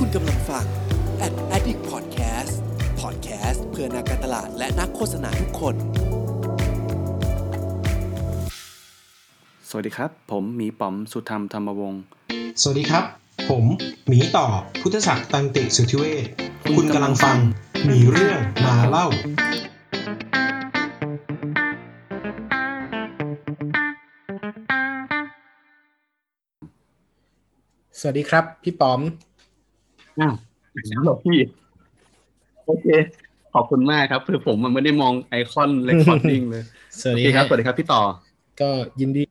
คุณกำลังฟัง Ad Addict Podcast Podcast เพื่อนักการตลาดและนักโฆษณาทุกคน สวัสดีครับ ผมหมีป๋อมสุธรรมธรรมวงศ์ สวัสดีครับ ผมหมีต่อพุทธศักดิ์ตันติสุทธิเวชคุณกำลังฟังหมีเรื่องมาเล่า สวัสดีครับ พี่ป๋อม อ้าวแล้วเหรอพี่ โอเค ขอบคุณมากครับคือผมมันไม่ได้มองไอคอน recordingเลย สวัสโอดีเคครับสวัสดีครับพี่ต่อ ก็ยินดี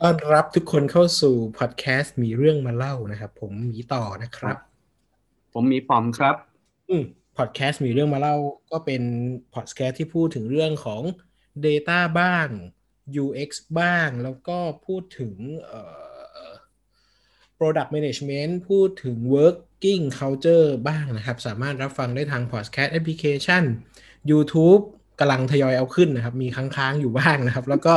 ต้อนรับทุกคนเข้าสู่พอดแคสต์หมีเรื่องมาเล่านะครับ ผมหมีต่อนะครับ ผมหมีป๋อมครับ อืมพอดแคสต์หมีเรื่องมาเล่า ก็เป็นพอดแคสต์ที่พูดถึงเรื่องของ Data บ้าง UX บ้าง แล้วก็พูดถึงเอ่อ Product Management พูดถึง Working Culture บ้างนะครับ สามารถรับฟังได้ทาง Podcast Application YouTube กำลังทยอยเอาขึ้นนะครับ มีค้างๆอยู่บ้างนะครับ แล้วก็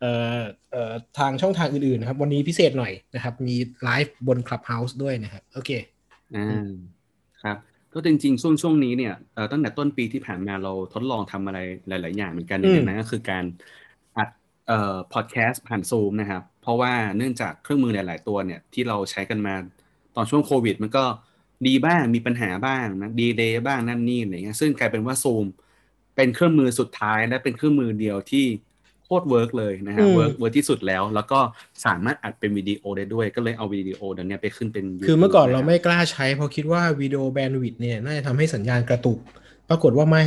เอ่อเอ่อทางช่องทางอื่นๆนะครับ วันนี้พิเศษหน่อยนะครับ มีไลฟ์บน Clubhouse ด้วยนะครับ โอเคอ่าครับก็จริงๆช่วงช่วงนี้เนี่ยเอ่อตั้งแต่ต้นปีที่ผ่านมาเราทดลองทำอะไรหลาย ๆ อย่างเหมือนกันหนึ่งในนั้นก็คือการอัดเอ่อพอดแคสต์ผ่านซูมนะครับ เพราะว่าเนื่องจากเครื่องมือหลาย ๆ ตัวเนี่ยที่เราใช้กันมา ตอนช่วงโควิด มันก็ดีบ้างมีปัญหาบ้างนะ delay บ้างนั่นนี่อะไรเงี้ยซึ่งกลายเป็นว่าซูมเป็นเครื่องมือสุดท้ายและเป็นเครื่องมือเดียวที่โคตร work เลยนะฮะอืม work work ที่สุดแล้ว แล้วก็สามารถอัดเป็นวิดีโอได้ด้วย ก็เลยเอาวิดีโอเดี๋ยวนี้ไปขึ้นเป็น คือเมื่อก่อน YouTube เราะคบไม่กล้าใช้เพราะคิดว่าวิดีโอ bandwidth เนี่ยน่าจะทำให้สัญญาณกระตุก ปรากฏว่าไม่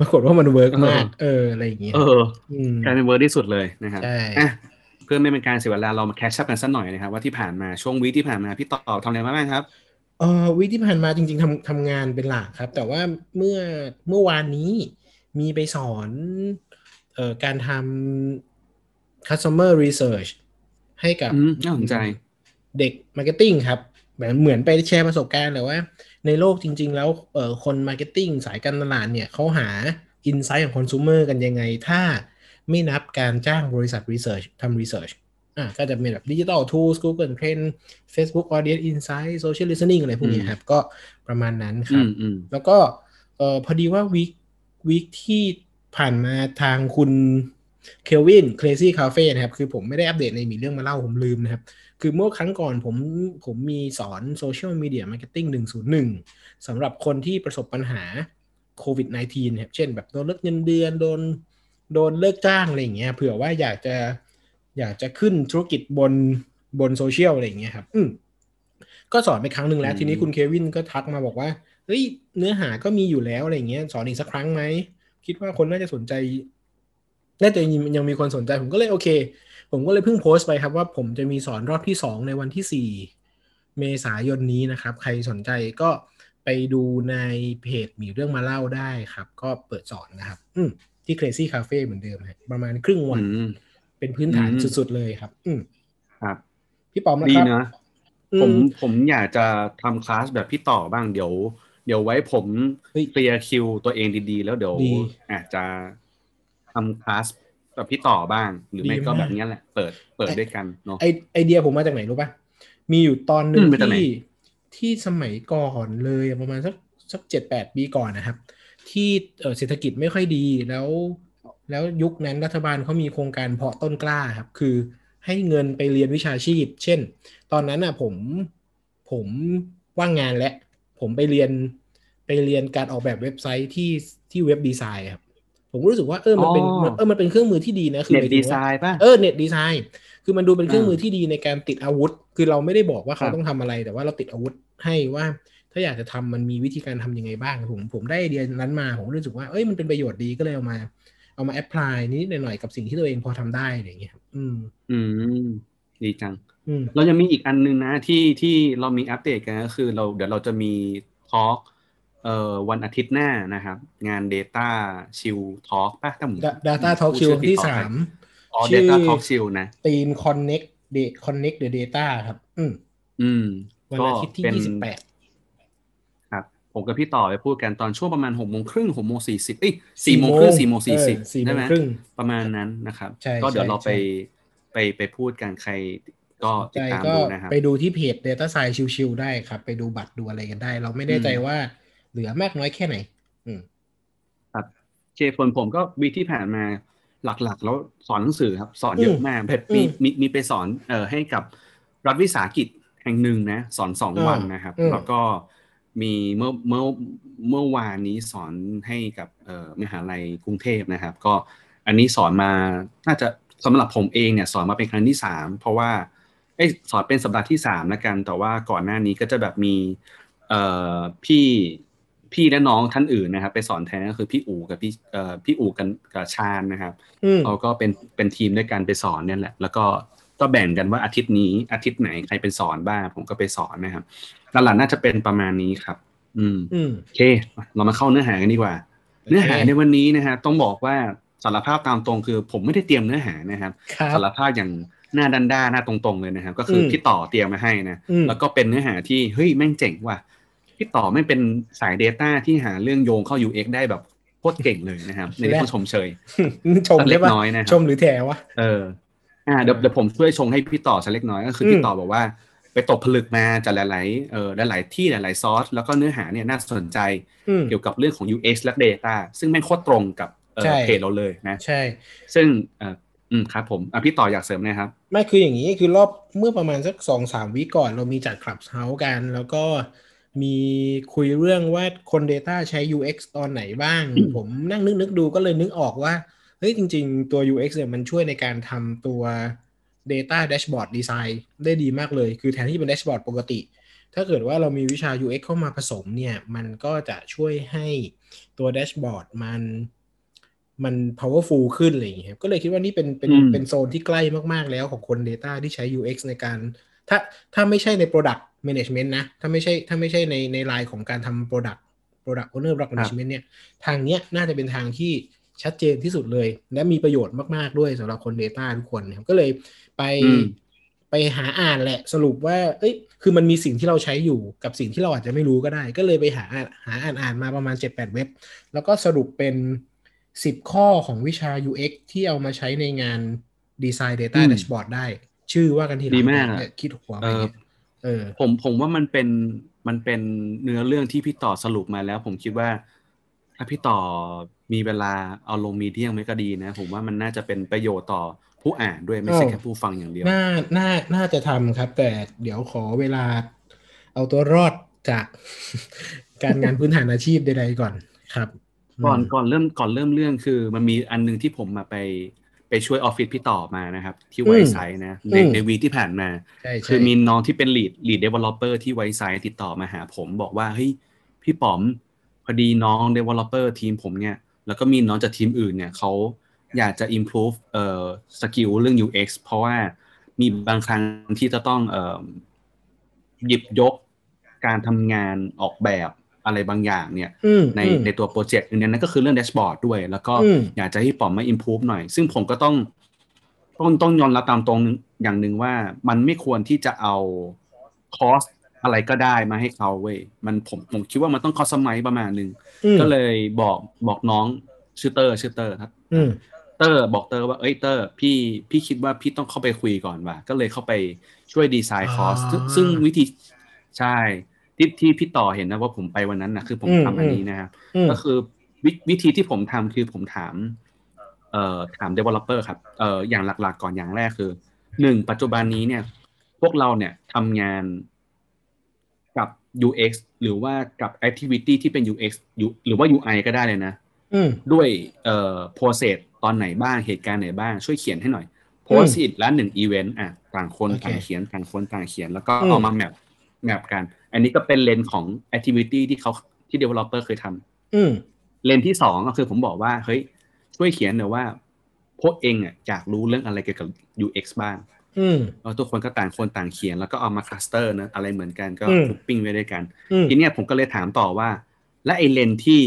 ปรากฏว่ามัน work มาก เอออะไรอย่างเงี้ยเอออืมกลายเป็น work ที่สุดเลยนะครับใช่อะ เพื่อไม่เป็นการเสียเวลาเรามา catch up กันสักหน่อยนะครับว่าที่ผ่านมาช่วง week ที่ผ่านมาพี่ต่อทำอะไรมาบ้างครับเออ week ที่ผ่านมาจริง ๆทำทำงานเป็นหลักครับ แต่ว่าเมื่อเมื่อวานนี้มีไปสอนเอ่อการทำ customer research ให้กับอืมน่าสนใจเด็ก marketing ครับเหมือนเหมือนไปแชร์ประสบการณ์เลยว่า ในโลกจริง ๆ แล้วเอ่อคน marketing สายการตลาดเนี่ยเขาหา insight ของ consumer กันยังไง ถ้า ไม่นับการจ้างบริษัท research ทำ research อะก็จะเป็นแบบ digital tools Google Trend Facebook Audience Insight Social Listening อะไรพวกนี้ครับ ก็ประมาณนั้นครับ อืมอืมแล้วก็เอ่อพอดีว่า week week ที่ผ่านมาทางคุณเควินเคลซี่คาเฟ่นะครับ คือผมไม่ได้อัปเดตในหมีเรื่องมาเล่าผมลืมนะครับ คือเมื่อครั้งก่อนผมผมมีสอน social media marketing 101สำหรับคนที่ประสบปัญหาโควิด -19 นะครับ เช่นแบบโดนลดเงินเดือนโดน โดนเลิกจ้างอะไรอย่างเงี้ยเผื่อว่าอยากจะอยากจะขึ้นธุรกิจบนบนโซเชียลอะไรอย่างเงี้ยครับ อืมก็สอนไปครั้งหนึ่งแล้ว ทีนี้คุณเควินก็ทักมาบอกว่าเฮ้ยเนื้อหาก็มีอยู่แล้วอะไรเงี้ย สอนอีกสักครั้งไหมคิดว่าคนน่าจะสนใจน่าจะยังยังมีคนสนใจผมก็เลยโอเค ผมก็เลยเพิ่งโพสต์ไปครับว่าผมจะมีสอนรอบที่สองในวันที่สี่เมษายนนี้นะครับ ใครสนใจก็ไปดูในเพจมีเรื่องมาเล่าได้ครับ ก็เปิดสอนนะครับ อืม ที่ Crazy Cafe เหมือนเดิมครับประมาณครึ่งวันอืมเป็นพื้นฐานอืมสุดๆเลยครับ อืมครับพี่ป๋อมนะดีครับนะอืผมผมอยากจะทำคลาสแบบพี่ต่อบ้างเดี๋ยว เดี๋ยวไว้ผมเฮ้ยเคลียร์คิวตัวเองดีๆ แล้วเดี๋ยวดีอาจจะทำคลาสแบบพี่ต่อบ้าง หรือไม่ดีก็มากแบบเนี้ยแหละ เปิดเปิดด้วยกันเนาะไอไอเดียผมมาจากไหนรู้ป่ะมีอยู่ตอนหนึ่งอืมมาจากไหนที่ที่สมัยก่อนเลยประมาณสักสักเจ็ดแปดปีก่อนนะครับ ที่เอ่อเศรษฐกิจไม่ค่อยดีแล้ว แล้วยุคนั้นรัฐบาลเขามีโครงการเพาะต้นกล้าครับ คือให้เงินไปเรียนวิชาชีพ เช่น ตอนนั้นน่ะผมผมว่างงานและ ผมไปเรียนไปเรียนการออกแบบเว็บไซต์ที่ที่เว็บดีไซน์ครับผมก็รู้สึกว่าเออมันเป็นอ๋อมันเออมันเป็นเครื่องมือที่ดีนะคือเน็หตมายถึดีงไซว่าน์ป่ะเออเน็ตดีไซน์คือมันดูเป็นเครื่องมืออ่าที่ดีในการติดอาวุธ คือเราไม่ได้บอกว่าเขาครับต้องทำอะไรแต่ว่าเราติดอาวุธให้ว่า ถ้าอยากจะทำมันมีวิธีการทำยังไงบ้างผมผมได้ไอเดียนั้นมา ผมก็รู้สึกว่าเอ้ยมันเป็นประโยชน์ดีก็เลยเอามา เอามาแอพพลายนิดๆหน่อยๆกับสิ่งที่ตัวเองพอทำได้อะไรอย่างเงี้ยครับอืม อืมดีจังอืมเรายังมีอีกอันนึงนะที่ที่เรามีอัปเดตกันก็คือเราเดี๋ยวเราจะมีทอล์กเอ่อวันอาทิตย์หน้านะครับ งาน Data Chill Talk ป่ะถ้าผม Da- Data Talk พูด Chill ชื่อผิดที่ขอสาอภัยมอ๋อชื่อ Data Talk Chill นะทีม connect the connect the data ครับ อืมอืมวันก็อาทิตย์ที่เป็นยี่สิบแปดครับ ผมกับพี่ต่อไปพูดกันตอนช่วงประมาณหกโมงครึ่งหกโมงสี่สิบเอ้ยสี่โมงครึ่งสี่โมงสี่สิบสี่โมใช่งไหมครึ่งประมาณนั้นนะครับใช่ก็เดี๋ยวใช่เราไปใช่ไปไปพูดกันใครก็ใจติดตามก็ดูนะครับไปดูที่เพจ Data Science ชิวๆได้ครับ ไปดูบัตรดูอะไรกันได้ เราไม่แน่ใจอืมว่าเหลือมากน้อยแค่ไหน อืมครับโอเคส่วนผมก็วีคที่ผ่านมาหลักๆ แล้วสอนหนังสือครับ สอนเยอือะมมากแบบมีอืมมีมีไปสอนเอ่อให้กับรัฐวิสาหกิจแห่งหนึ่งนะ สอนสองอ่าวันนะครับอืมแล้วก็ มีเมื่อเมื่อเมื่อวานนี้สอนให้กับเอ่อมหาลัยกรุงเทพนะครับ ก็อันนี้สอนมาน่าจะสำหรับผมเองเนี่ยสอนมาเป็นครั้งที่สามเพราะว่าเอ้ยสอนเป็นสัปดาห์ที่สามแล้วกัน แต่ว่าก่อนหน้านี้ก็จะแบบมีเอ่อพี่พี่และน้องท่านอื่นนะครับ ไปสอนแทนก็คือพี่อู๋กับพี่เอ่อพี่อู๋กันกับชาญนะครับอืมเราก็เป็นเป็นทีมด้วยกันไปสอนเนี่ยแหละ แล้วก็ก็แบ่งกันว่าอาทิตย์นี้อาทิตย์ไหนใครเป็นสอนบ้างผมก็ไปสอนนะครับ หลักๆน่าจะเป็นประมาณนี้ครับอืมอืมโอเค เรามาเข้าเนื้อหากันดีกว่าโอเคเนื้อหาในวันนี้นะฮะต้องบอกว่าสารภาพตามตรงคือ ผมไม่ได้เตรียมเนื้อหานะครับครับสารภาพอย่างหน้าดันด้าหน้าตรงๆเลยนะครับ ก็คืออมพี่ต่อเตรียมมาให้นะอืมแล้วก็เป็นเนื้อหาที่เฮ้ยแม่งเจ๋งว่ะพี่ต่อไม่งเป็นสาย Data ที่หาเรื่องโยงเข้า UX ได้แบบโคตรเก่งเลยนะครับ ในที่ต้องชมเชยชมสักเล็ได้กปะน้อยนะครับชมหรือแถวะเอออ่าเดี๋ยวเดี๋ยวผมช่วยชงให้พี่ต่อสักเล็กน้อยก็คืออมพี่ต่อบอกว่า ไปตกผลึกมาจากหลายๆเออหลายๆที่หลายๆซอสแล้วก็เนื้อหาเนี่ยน่าสนใจอืมเกี่ยวกับเรื่องของ UX และ Data ซึ่งแม่งโคตรตรงกับเออใช่เพจเราเลยนะใช่ ซึ่งเอออืมครับผมอะพี่ต่ออยากเสริมหนะครับ ไม่คืออย่างนี้คือรอบเมื่อประมาณสักสองสามวิก่อนเรามีจัดคลับเฮาส์กัน แล้วก็มีคุยเรื่องว่าคน Data ใช้ UX ตอนไหนบ้าง ผมนั่งนึกนึกดูก็เลยนึกออกว่า เฮ้ยจริง ๆ ตัว UX เนี่ยมันช่วยในการทำตัว Data Dashboard Design ได้ดีมากเลย คือแทนที่จะเป็น Dashboard ปกติ ถ้าเกิดว่าเรามีวิชา UX เข้ามาผสมเนี่ย มันก็จะช่วยให้ตัว Dashboard มันมัน powerful ขึ้นอะไรอย่างเงี้ยครับก็เลยคิดว่านี่เป็นเป็นอืมเป็นโซนที่ใกล้มากๆแล้วของคน Data ที่ใช้ UX ในการ ถ้าถ้าไม่ใช่ใน Product Management นะ ถ้าไม่ใช่ถ้าไม่ใช่ในในไลน์ของการทำ Product Product Owner Product Management เนี่ย ทางเนี้ยน่าจะเป็นทางที่ ชัดเจนที่สุดเลย และมีประโยชน์มาก ๆ ด้วยสำหรับคน Data ทุกคนนะครับก็เลยไปอืมไปหาอ่านแหละสรุปว่า เอ้ย คือมันมีสิ่งที่เราใช้อยู่กับสิ่งที่เราอาจจะไม่รู้ก็ได้ ก็เลยไปหาอ่านหาอ่านอ่านมาประมาณ 7-8 เว็บ แล้วก็สรุปเป็น 10 ข้อของวิชา UX ที่เอามาใช้ในงาน Design Data อืม Dashboard ได้ ชื่อว่ากันทีหลัดีมากอะเนี่ยคิดหัวไปเออเนี่ยเออผมผมว่ามันเป็นมันเป็นเนื้อเรื่องที่พี่ต่อสรุปมาแล้ว ผมคิดว่าถ้าพี่ต่อมีเวลาเอาลงมีเดียมไม่ก็ดีนะ ผมว่ามันน่าจะเป็นประโยชน์ต่อผู้อ่านด้วยไม่ใช่อ้าวแค่ผู้ฟังอย่างเดียว น่า น่า น่าจะทำครับ แต่เดี๋ยวขอเวลา เอาตัวรอดจากการงานพื้นฐานอาชีพใดๆก่อนครับ ก่อนมก่อนเริ่มก่อนเริ่มเรื่องคือ มันมีอันหนึงที่ผมมาไปไปช่วยออฟฟิศพี่ต่อมานะครับ ที่ไวอืมไซต์นะในอืมในวีคที่ผ่านมาใช่ใช่คือมีน้องที่เป็น lead lead developer ที่ไวไซต์ติดต่อมาหาผมบอกว่าเฮ้ยพี่ป๋อมพอดีน้อง developer ทีมผมเนี่ย แล้วก็มีน้องจากทีมอื่นเนี่ยเขาอยากจะ improve เอ่อสกิลเรื่อง UX เพราะว่ามีบางครั้งที่จะต้องเอ่อหยิบยกการทำงานออกแบบอะไรบางอย่างเนี่ยอืมในอืมในตัวโปรเจกต์นั้นก็คือเรื่อง dashboard ด้วย แล้วก็อืมอยากจะให้ป๋อมมา improve หน่อย ซึ่งผมก็ต้องต้องต้องยอมรับตามตรงอย่างหนึ่งว่ามันไม่ควรที่จะเอาคอร์ส อะไรก็ได้มาให้เขาเว้ยมันผมผมคิดว่ามันต้อง customize ประมาณหนึ่งอืมก็เลยบอกบอกน้องชื่อเตอร์ชื่อเตอร์ครับอืมเตอร์บอกเตอร์ว่าเอ้ยเตอร์พี่พี่คิดว่าพี่ต้องเข้าไปคุยก่อนว่ะก็เลยเข้าไปช่วยดีไซน์คอร์สอ่าซึ่งวิธีใช่ที่ที่พี่ต่อเห็นนะว่าผมไปวันนั้นนะคือผมอืมทำอันนี้นะครับอืมก็คือวิธีที่ผมทำคือผมถามเอ่อถาม developer ครับเอ่ออย่างหลักๆ ก่อนอย่างแรกคือหนึ่งปัจจุบันนี้เนี่ย พวกเราเนี่ยทำงานกับ UX หรือว่ากับ activity ที่เป็น UX อยู่หรือว่า UI ก็ได้เลยนะอืมด้วยเอ่อ process ตอนไหนบ้างเหตุการณ์ไหนบ้าง ช่วยเขียนให้หน่อย process และหนึ่ง event อะต่างคนโอเคต่างเขียนต่างคนต่างเขียน แล้วก็อืมเอามาแมปแมปกัน อันนี้ก็เป็นเลนของ activity ที่เขาที่ developer เคยทำอืมเลนที่สองก็คือผมบอกว่าเฮ้ยช่วยเขียนหน่อยว่าพวกเองอะอยากรู้เรื่องอะไรเกี่ยวกับ UX บ้างอืม แล้วทุกคนก็ต่างคนต่างเขียนแล้วก็เอามา cluster นะอะไรเหมือนกันก็อืม grouping ไว้ด้วยกันอืมทีเนี้ยผมก็เลยถามต่อว่า และไอเลนที่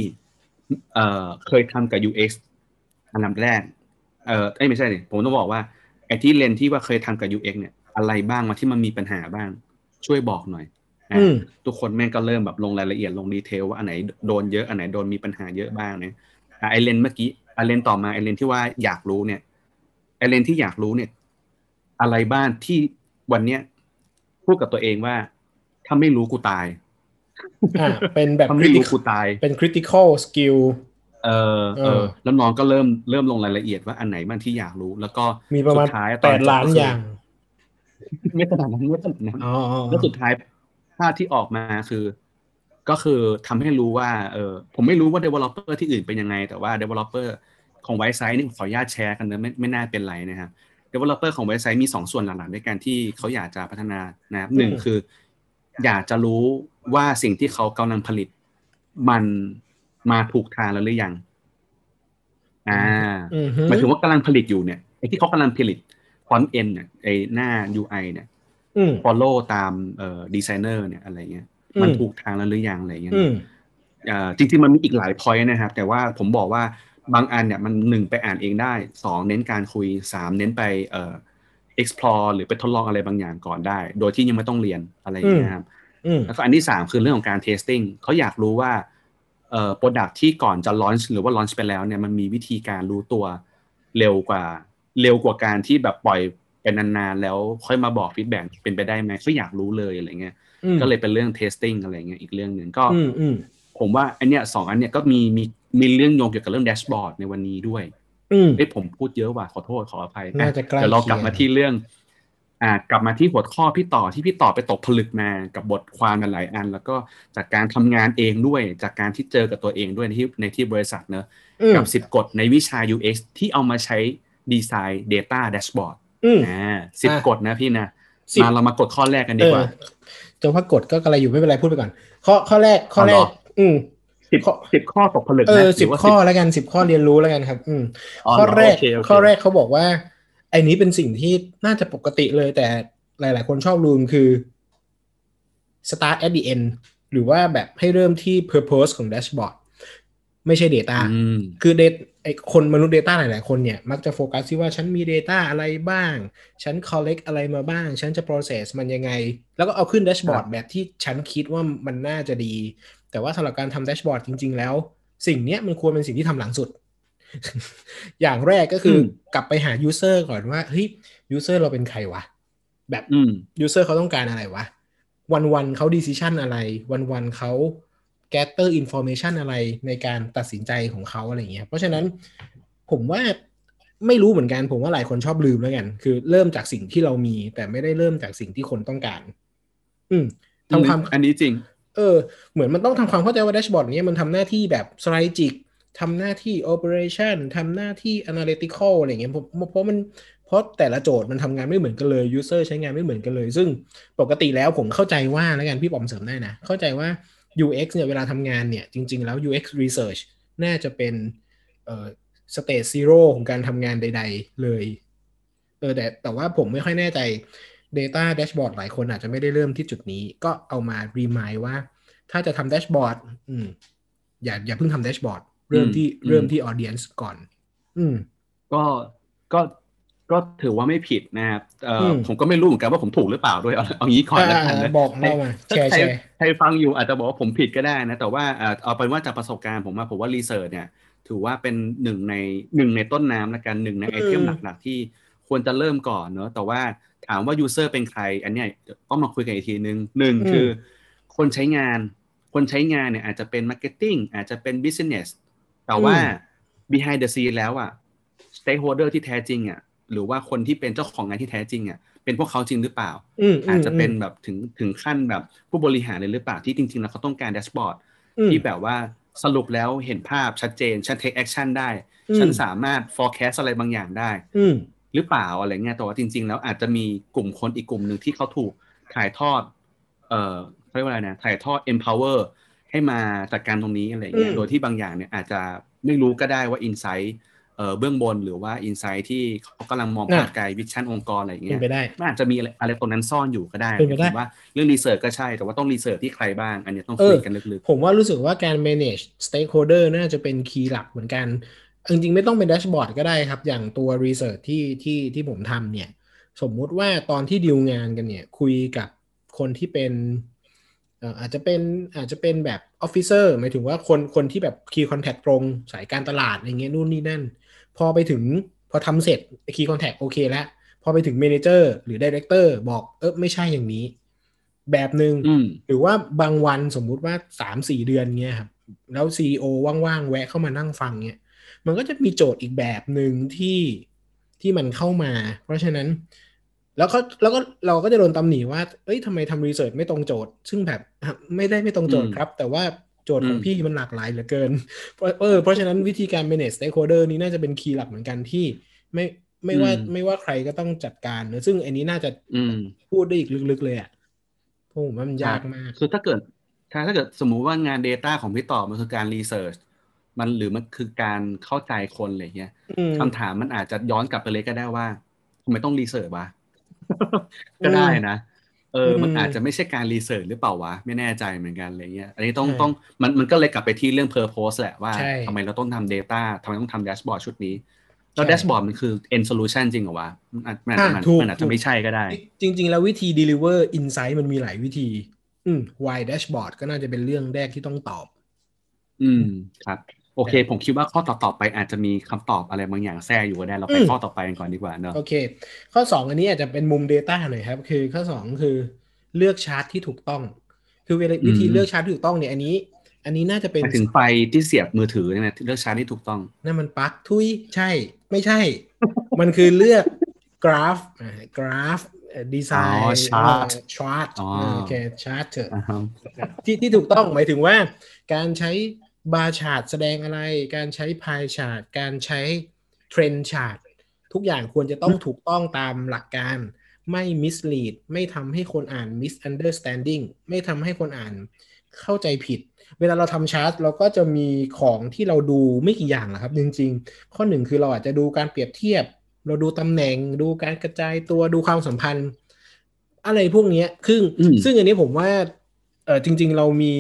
เอ่อเคยทำกับ UX อันดับแรก เออเอ้ยไม่ใช่ดิผมต้องบอกว่าไอที่เลนที่ว่าเคยทำกับ UX เนี่ย อะไรบ้างมาที่มันมีปัญหาบ้าง ช่วยบอกหน่อยนะอืมทุกคนแม่งก็เริ่มแบบลงรายละเอียดลง detail ว่าอันไหนโดนเยอะอันไหนโดนมีปัญหาเยอะบ้างเนี่ยอะไอเลนเมื่อกี้ไอเลนต่อมาไอเลนที่ว่าอยากรู้เนี่ยไอเลนที่อยากรู้เนี่ย อะไรบ้างที่วันเนี้ยพูดกับตัวเองว่า ถ้าไม่รู้กูตายอ่าเป็นแบบถ้าไม่รู้ critical กูตาย เป็น critical skill เออเอเอออ แล้วน้องก็เริ่มเริ่มลงรายละเอียดว่าอันไหนบ้างที่อยากรู้ แล้วก็มีประมาณสุดท้ายตแปอนดจบล้านก็คือย่าง ไม่ขนาดนั้นไม่ขนาดนั้นอ๋ออ๋อแล้วสุดท้ายภาพที่ออกมาคือ ก็คือทำให้รู้ว่าเออผมไม่รู้ว่า developer ที่อื่นเป็นยังไง แต่ว่า developer ของไวซ์ไซนี่ขออนุญาตแชร์กันนะไม่ไม่น่าเป็นไรนะครับ developer ของไวซ์ไซมีสองส่วนหลักๆด้วยกันที่เขาอยากจะพัฒนานะครับหนึ่งคือ อยากจะรู้ว่าสิ่งที่เขากำลังผลิต มันมาถูกทางแล้วหรือยัง อ่าอือฮึหมายถึงว่ากำลังผลิตอยู่เนี่ยไอ้ที่เขากำลังผลิตfront-end เนี่ยไอ้หน้า UI เนี่ยอืม follow ตามเอ่อดีไซเนอร์เนี่ยอะไรเงี้ยอืมมันถูกทางแล้วหรือยังอะไรเงี้ยอืมเอ่อจริงๆมันมีอีกหลาย point นะครับ แต่ว่าผมบอกว่า บางอันเนี่ยมันหนึ่งไปอ่านเองได้สองเน้นการคุยสามเน้นไปเอ่อ explore หรือไปทดลองอะไรบางอย่างก่อนได้ โดยที่ยังไม่ต้องเรียนอะไรอย่างเงี้ยครับอืมแล้วก็อันที่สามคือเรื่องของการ testing เขาอยากรู้ว่าเอ่อ product ที่ก่อนจะ launch หรือว่า launch ไปแล้วเนี่ยมันมีวิธีการรู้ตัวเร็วกว่า เร็วกว่าการที่แบบปล่อยไปนานๆแล้วค่อยมาบอก feedback เป็นไปได้ไหมเขาอยากรู้เลยอะไรเงี้ยอืมก็เลยเป็นเรื่อง testing อะไรเงี้ยอีกเรื่องหนึ่งก็อืมอืมผมว่าอันเนี้ยสองอันเนี้ยก็มีมี มีเรื่องโยงเกี่ยวกับเรื่องแดชบอร์ดในวันนี้ด้วยอืมเอ้ยผมพูดเยอะว่ะขอโทษขออภัยน่าจะใกล้เดี๋ยวเรากลับเคียงมาที่เรื่อง อ่ากลับมาที่หัวข้อพี่ต่อที่พี่ต่อไปตกผลึกมากับบทความหลายๆอัน แล้วก็จากการทำงานเองด้วย จากการที่เจอกับตัวเองด้วยในที่ในที่บริษัทเนอะอืมกับสิบกฎในวิชา UX ที่เอามาใช้ดีไซน์ Data Dashboard อืมอ่าสิบอะกฎนะพี่นะสิบมาเรามากดข้อแรกกันเอดีกอว่าจะว่ากดก็กระไรอยู่ไม่เป็นไรพูดไปก่อน ข้อข้อแรกข้อแรเอากเหรออืม สิบข้อสิบข้อตกผลึกเอนะอหสิรืบว่าข้อแล้วกันสิบข้อเรียนรู้แล้วกันครับ อืมอ๋อข้อแรกโอเคโอเคข้อแรกเขาบอกว่า ไอ้นี้เป็นสิ่งที่น่าจะปกติเลย แต่หลาย ๆ คนชอบลืมคือ start at the end หรือว่าแบบให้เริ่มที่ purpose ของ dashboard ไม่ใช่ data อืมคือเดไอคนมนุษย์ Data หลาย ๆ คนเนี่ย มักจะโฟกัสที่ว่าฉันมี Data อะไรบ้าง ฉัน collect อะไรมาบ้าง ฉันจะ process มันยังไง แล้วก็เอาขึ้น dashboard แบบที่ฉันคิดว่ามันน่าจะดี แต่ว่าสำหรับการทำ dashboard จริง ๆ แล้ว สิ่งเนี้ยมันควรเป็นสิ่งที่ทำหลังสุด อย่างแรกก็คืออมกลับไปหา user ก่อนว่าเฮ้ย user เราเป็นใครวะ แบบอืม user เขาต้องการอะไรวะ วันวันๆเขา decision อะไรวันวันๆเขา gather information อะไรในการตัดสินใจของเขาอะไรเงี้ย เพราะฉะนั้นผมว่าไม่รู้เหมือนกัน ผมว่าหลายคนชอบลืมแล้วกัน คือเริ่มจากสิ่งที่เรามี แต่ไม่ได้เริ่มจากสิ่งที่คนต้องการ อืมทำความอันนี้จริง เออ เหมือนมันต้องทำความเข้าใจว่าแดชบอร์ดเนี้ยมันทำหน้าที่แบบ strategic ทำหน้าที่ operation ทำหน้าที่ analytical อะไรเงี้ยเพราะเพราะมันเพราะแต่ละโจทย์มันทำงานไม่เหมือนกันเลย user ใช้งานไม่เหมือนกันเลย ซึ่งปกติแล้วผมเข้าใจว่าแล้วกันพี่ปอมเสริมได้นะ เข้าใจว่า UX เนี่ยเวลาทำงานเนี่ยจริง ๆ แล้ว UX research น่าจะเป็นเอ่อ stage zero ของการทำงานใด ๆ เลยเออแต่แต่ว่าผมไม่ค่อยแน่ใจ Data Dashboard หลายคนอาจจะไม่ได้เริ่มที่จุดนี้ ก็เอามา remind ว่า ถ้าจะทำ Dashboard อืมอย่าอย่าเพิ่งทำ Dashboard เริ่มที่อืมเริ่มที่ Audience ก่อน อืม ก็ก็ก็ถือว่าไม่ผิดนะครับเอออมผมก็ไม่รู้เหมือนกันว่าผมถูกหรือเปล่าด้วย เอาเอางี้ก่อนแล้วกันนะอ่าบอกเล่ามาถ้แชร์ใครแชร์ใครฟังอยู่อาจจะบอกว่าผมผิดก็ได้นะ แต่ว่าเอ่อเอาเป็นว่าจากประสบการณ์ผมว่าผมว่า research เนี่ย ถือว่าเป็นหนึ่งในหนึ่งในต้นน้ำละกันหนึ่งใน item หลักๆที่ควรจะเริ่มก่อนเนอะแต่ว่า ถามว่า user เป็นใคร อันเนี้ยต้องมาคุยกันอีกทีนึงหนึ่งคือคนใช้งาน คนใช้งานเนี่ยอาจจะเป็น marketing อาจจะเป็น business แต่ว่า behind the scene แล้วอะ stakeholder ที่แท้จริงอะหรือว่าคนที่เป็นเจ้าของงานที่แท้จริงอะเป็นพวกเขาจริงหรือเปล่าอืมอาจจะเป็นแบบถึงถึงขั้นแบบผู้บริหารเลยหรือเปล่าที่จริง ๆ แล้วเขาต้องการ dashboard อืมที่แบบว่าสรุปแล้วเห็นภาพชัดเจน ฉัน take action ได้อืมฉันสามารถ forecast อะไรบางอย่างได้อืม หรือเปล่าอะไรเงี้ยแต่ว่าจริง ๆ แล้วอาจจะมีกลุ่มคนอีกกลุ่มหนึ่งที่เขาถูกถ่ายทอด เอ่อเขาเรียกว่าอะไรนะถ่ายทอด empower ให้มาจัดการตรงนี้อะไรเงี้อืยมโดยที่บางอย่างเนี่ยอาจจะไม่รู้ก็ได้ว่า insight เอ่อเบื้องบนหรือว่า insight ที่เขากำลังมองภาพไกล vision องค์กรอะไรเงี้ยเป็นไปได้มันอาจจะมีอะไรอะไรตรงนั้นซ่อนอยู่ก็ได้เป็นไปได้ผมว่าเรื่อง research ก็ใช่ แต่ว่าต้อง research ที่ใครบ้าง อันเนี้ยต้องคุยกันลึกเออผมว่ารู้สึกว่าการ manage stakeholder น่าจะเป็น key หลักเหมือนกัน จริงๆไม่ต้องเป็น dashboard ก็ได้ครับ อย่างตัว research ที่ที่ที่ผมทำเนี่ย สมมุติว่าตอนที่ดีลงานกันเนี่ย คุยกับคนที่เป็นเอ่ออาจจะเป็นอาจจะเป็นแบบ officer หมายถึงว่าคนคนที่แบบ key contact ตรงสายการตลาดอะไรเงี้ยนู่นนี่นั่น พอไปถึงพอทำเสร็จ key contact โอเคแล้ว พอไปถึง manager หรือ director บอกเออไม่ใช่อย่างนี้ แบบหนึ่งอืมหรือว่าบางวันสมมุติว่าสามสี่เดือนเงี้ยครับแล้ว CEO ว่างๆ แวะเข้ามานั่งฟังเงี้ย มันก็จะมีโจทย์อีกแบบหนึ่งที่ที่มันเข้ามา เพราะฉะนั้น แล้วก็แล้วก็เราก็จะโดนตำหนิว่า เอ้ยทำไมทำรีเสิร์ชไม่ตรงโจทย์ ซึ่งแบบอะไม่ได้ไม่ตรงโจทย์อืมครับ แต่ว่าโจทย์ของอืมพี่มันหลากหลายเหลือเกินเพราะเออเพราะฉะนั้นวิธีการ manage stakeholder นี้น่าจะเป็นคีย์หลักเหมือนกันที่ไม่ไม่ว่าไม่ว่าใครก็ต้องจัดการเนอะซึ่งอันนี้น่าจะอืมพูดได้อีกลึกๆเลยอะเพราะผมว่ามันยากมาก คือถ้าเกิดถ้าถ้าเกิดสมมุติว่างาน Data ของพี่ต่อมันคือการรีเสิร์ช มันหรือมันคือการเข้าใจคนอะไรเงี้ยอืมคำถามมันอาจจะย้อนกลับไปเลยก็ได้ว่าทำไมต้องรีเสิร์ชวะก็ได้นะเออมันอืมอาจจะไม่ใช่การรีเสิร์ชหรือเปล่าวะ ไม่แน่ใจเหมือนกันอะไรเงี้ยอันนี้ต้องใช่ต้องมันมันก็เลยกลับไปที่เรื่อง purpose แหละว่าใช่ทำไมเราต้องทำ Data ทำไมต้องทำ dashboard ชุดนี้แล้วใช่ dashboard มันคือ end solution จริงเหรอวะ มันอาจมันอาจจะอะมันถูกมันอาจถูจะกไม่ใช่ก็ได้ จริง ๆ แล้ววิธี deliver insight มันมีหลายวิธี อืม why dashboard ก็น่าจะเป็นเรื่องแรกที่ต้องตอบ อืม ครับ โอเค ผมคิดว่าข้อต่อๆไปอาจจะมีคำตอบอะไรบางอย่างแทรกอยู่ก็ได้ เราไปอืมข้อต่อไปกันก่อนดีกว่าเนอะโอเค ข้อ 2 อันนี้อาจจะเป็นมุม Data หน่อยครับ คือข้อ 2 คือเลือกชาร์ตที่ถูกต้อง คือเวลาวิธีเลือกชาร์ตที่ถูกต้องเนี่ยอันนี้ อันนี้น่าจะเป็นหมายถึงไฟที่เสียบมือถือเนี่ยเลือกชาร์จที่ถูกต้องนั่นมันปลั๊กทุยใช่ ไม่ใช่ มันคือเลือกกราฟกราฟดีไซอ๋น์อ chart ชาร์ตอ๋อโอเคชาร์ตเถอะอ่าฮะที่ที่ถูกต้องหมายถึงว่าการใช้ bar chart แสดงอะไร การใช้ pie chart การใช้ trend chart ทุกอย่างควรจะต้องถูกต้องตามหลักการ ไม่ mislead ไม่ทำให้คนอ่าน misunderstanding ไม่ทำให้คนอ่านเข้าใจผิด เวลาเราทำชาร์ตเราก็จะมีของที่เราดูไม่กี่อย่างหรอกครับ จริง ๆ ข้อหนึ่งคือเราอาจจะดูการเปรียบเทียบ เราดูตำแหน่ง ดูการกระจายตัวดูความสัมพันธ์ อะไรพวกเนี้ยซึ่งอืมซึ่งอันนี้ผมว่าเออจริง ๆ เรามี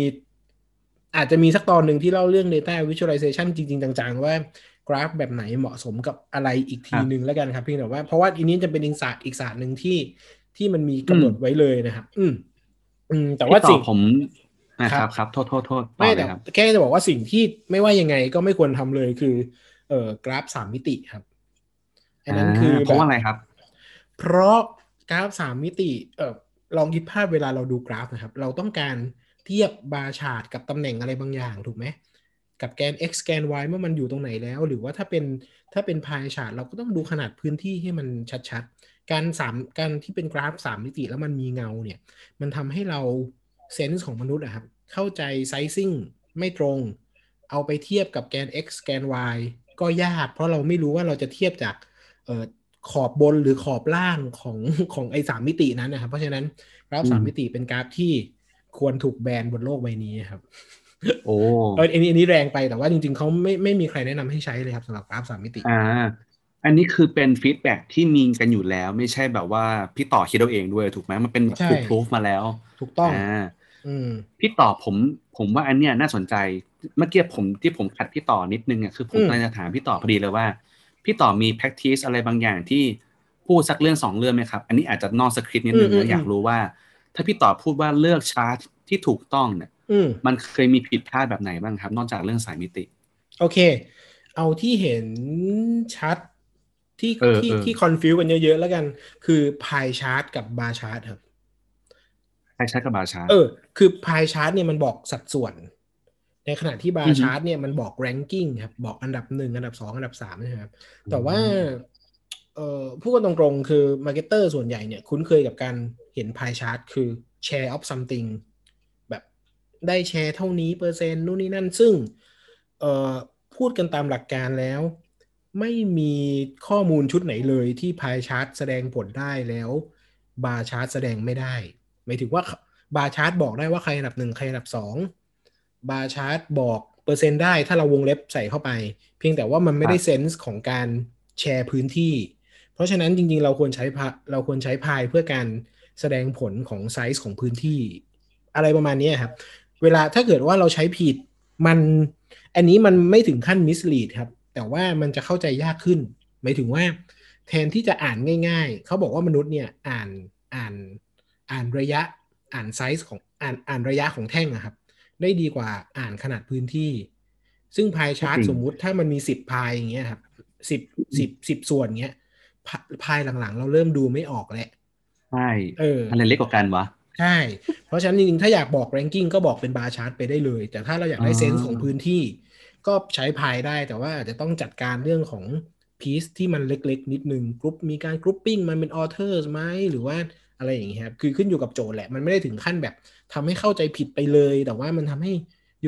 อาจจะมีสักตอนหนึ่งที่เล่าเรื่อง Data Visualization จริง ๆ จังๆ ว่ากราฟแบบไหนเหมาะสมกับอะไรอีกทีหนึ่งแล้วกันครับพี่แต่ว่าเพราะว่าอันนี้จะเป็นอีกศาสตร์อีกศาสตร์หนึ่งที่ที่มันมีกำหนดไว้เลยนะครับ อืม อืม แต่ว่าพี่ต่อสิ่งผมนะคครัรับบครับโทษโทษโทษต่ไม่อเลแต่ยครับแค่จะบอกว่าสิ่งที่ไม่ว่ายังไงก็ไม่ควรทำเลยคือ เอ่อกราฟสามมิติครับ อันนั้นคือเพราะว่าอะไรแบบครับ เพราะกราฟสามมิติ เออลองคิดภาพเวลาเราดูกราฟนะครับ เราต้องการ เทียบ bar chart กับตำแหน่งอะไรบางอย่างถูกไหมกับแกน x แกน y เมื่อมันอยู่ตรงไหนแล้ว หรือว่าถ้าเป็นถ้าเป็น pie chart เราก็ต้องดูขนาดพื้นที่ให้มันชัดๆ การสามการที่เป็นกราฟสามมิติแล้วมันมีเงาเนี่ย มันทำให้เราเซนส์ของมนุษย์อะครับ เข้าใจไซซิ่งไม่ตรง เอาไปเทียบกับแกน x แกน y ก็ยาก เพราะเราไม่รู้ว่าเราจะเทียบจากเออขอบบนหรือขอบล่างของของไอ้สามมิตินั้นนะครับ เพราะฉะนั้นกราฟอืมสามมิติเป็นกราฟที่ ควรถูกแบนบนโลกใบนี้ครับ โอ้เอออันนี้อันนี้แรงไปแต่ว่าจริง ๆเขาไม่ไม่มีใครแนะนำให้ใช้เลยครับสำหรับกราฟสามมิติ อ่า อันนี้คือเป็น feedback ที่มีกันอยู่แล้ว ไม่ใช่แบบว่าพี่ต่อคิดเอาเองด้วยถูกไหมมันเป็นใช่ถูก proof มาแล้ว ถูกต้องอ่าอืมพี่ต่อผมผมว่าอันเนี้ยน่าสนใจเมื่อกี้ผมที่ผมขัดพี่ต่อนิดนึงอะคือผมอืมกำลังจะถามพี่ต่อพอดีเลยว่า พี่ต่อมี practice อะไรบางอย่างที่พูดสักเรื่องสองเรื่องไหมครับ อันนี้อาจจะนอกสคริปต์นิดนึงนะอยากรู้ว่า ถ้าพี่ต่อพูดว่าเลือกชาร์ตที่ถูกต้องเนี่ยอืมมันเคยมีผิดพลาดแบบไหนบ้างครับ นอกจากเรื่องสามมิติ โอเค เอาที่เห็นชัดที่เออที่เออที่ confuse กันเยอะๆแล้วกัน คือ pie chart กับ bar chart ครับใช่ใช่กับ bar chart เออคือ pie chart เนี่ยมันบอกสัดส่วน ในขณะที่ อือฮึชาร์ตเนี่ยมันบอก ranking ครับ บอกอันดับหนึ่งอันดับสองอันดับสามนะครับ แต่ว่าเอ่อพูดกันตรงๆคือ marketer ส่วนใหญ่เนี่ยคุ้นเคยกับการ เห็น pie chart คือ share of something แบบได้แชร์เท่านี้เปอร์เซ็นต์นู่นนี่นั่น ซึ่งเอ่อพูดกันตามหลักการแล้ว ไม่มีข้อมูลชุดไหนเลยที่ pie chart แสดงผลได้แล้ว bar chart แสดงไม่ได้หมายถึงว่า bar chart บอกได้ว่าใครอันดับหนึ่งใครอันดับสอง bar chart บอกเปอร์เซ็นต์ได้ถ้าเราวงเล็บใส่เข้าไป เพียงแต่ว่ามันไม่ได้ sense ของการแชร์พื้นที่ เพราะฉะนั้นจริงๆ เราควรใช้พาเราควรใช้พายเพื่อการ แสดงผลของไซส์ของพื้นที่อะไรประมาณนี้ครับ เวลาถ้าเกิดว่าเราใช้ผิดมันอันนี้มันไม่ถึงขั้น mislead ครับ แต่ว่ามันจะเข้าใจยากขึ้น หมายถึงว่า แทนที่จะอ่านง่าย ๆ เขาบอกว่ามนุษย์เนี่ยอ่านอ่านอ่านระยะอ่านไซส์ของอ่านอ่านระยะของแท่งอะครับ ได้ดีกว่าอ่านขนาดพื้นที่ ซึ่ง pie chart จริงสมมุติถ้ามันมีสิบพายอย่างเงี้ยครับสิบสิบสิบส่วนเงี้ยพาพายหลังๆ เราเริ่มดูไม่ออกแล้ว ใช่เอออะไรเล็กกว่ากันวะใช่ เพราะฉะนั้นจริงๆถ้าอยากบอก ranking ก็บอกเป็น bar chart ไปได้เลย แต่ถ้าเราอยากได้อ๋อ sense ของพื้นที่ ก็ใช้พายได้แต่ว่าอาจจะต้องจัดการเรื่องของ piece ที่มันเล็ก ๆ นิดนึงกรุ๊ปมีการ grouping มันเป็นออเทอร์ไหมหรือว่าอะไรอย่างเงี้ยครับคือขึ้นอยู่กับโจทย์แหละ มันไม่ได้ถึงขั้นแบบทำให้เข้าใจผิดไปเลย แต่ว่ามันทำให้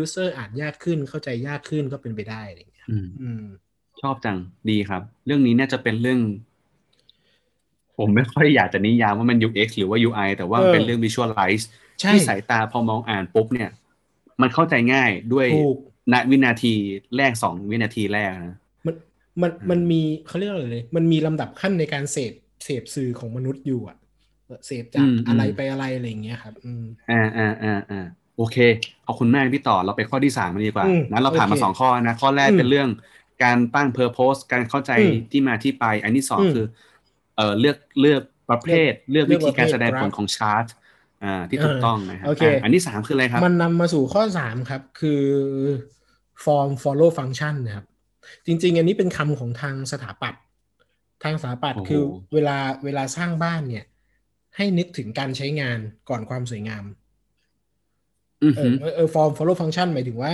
user อ่านยากขึ้นเข้าใจยากขึ้นก็เป็นไปได้อะไรอย่างเงี้ยอืมอืมชอบจังดีครับ เรื่องนี้น่าจะเป็นเรื่อง ผมไม่ค่อยอยากจะนิยามว่ามัน UX หรือว่า UI แต่ว่ามันเออเป็นเรื่อง Visualize ใช่ที่สายตาพอมองอ่านปุ๊บเนี่ย มันเข้าใจง่ายด้วยถูกณวินาทีแรกสองวินาทีแรกนะมันมันมันมีเขาเรียกอะไรเลยมันมีลำดับขั้นในการเสพเสพสื่อของมนุษย์อยู่อะเสพจากอะไรไปอะไรอะไรอย่างเงี้ยครับอืมอ่าอ่าอ่าอ่าโอเคขอบคุณมากพี่ต่อเราไปข้อที่สามกันดีกว่าอืมนะเราผ่านมาโอเคสองข้อนะ ข้อแรกอืมเป็นเรื่องการตั้ง purpose การเข้าใจอืมที่มาที่ไป อันที่สองอืมคือ เอ่อเลือกเลือกประเภท เลือกเลืวิอกธีการประเภทแสดงผลครับของชาร์ตอ่าที่ถูกต้องนะครับโอเคอะอันที่สามคืออะไรครับ มันนำมาสู่ข้อสามครับ คือ form follow function นะครับ จริง ๆ อันนี้เป็นคำของทางสถาปัตย์ทางสถาปัตย์โอ้โหคือเวลาเวลาสร้างบ้านเนี่ย ให้นึกถึงการใช้งานก่อนความสวยงามอือเอหืออเออเออ form follow function หมายถึงว่า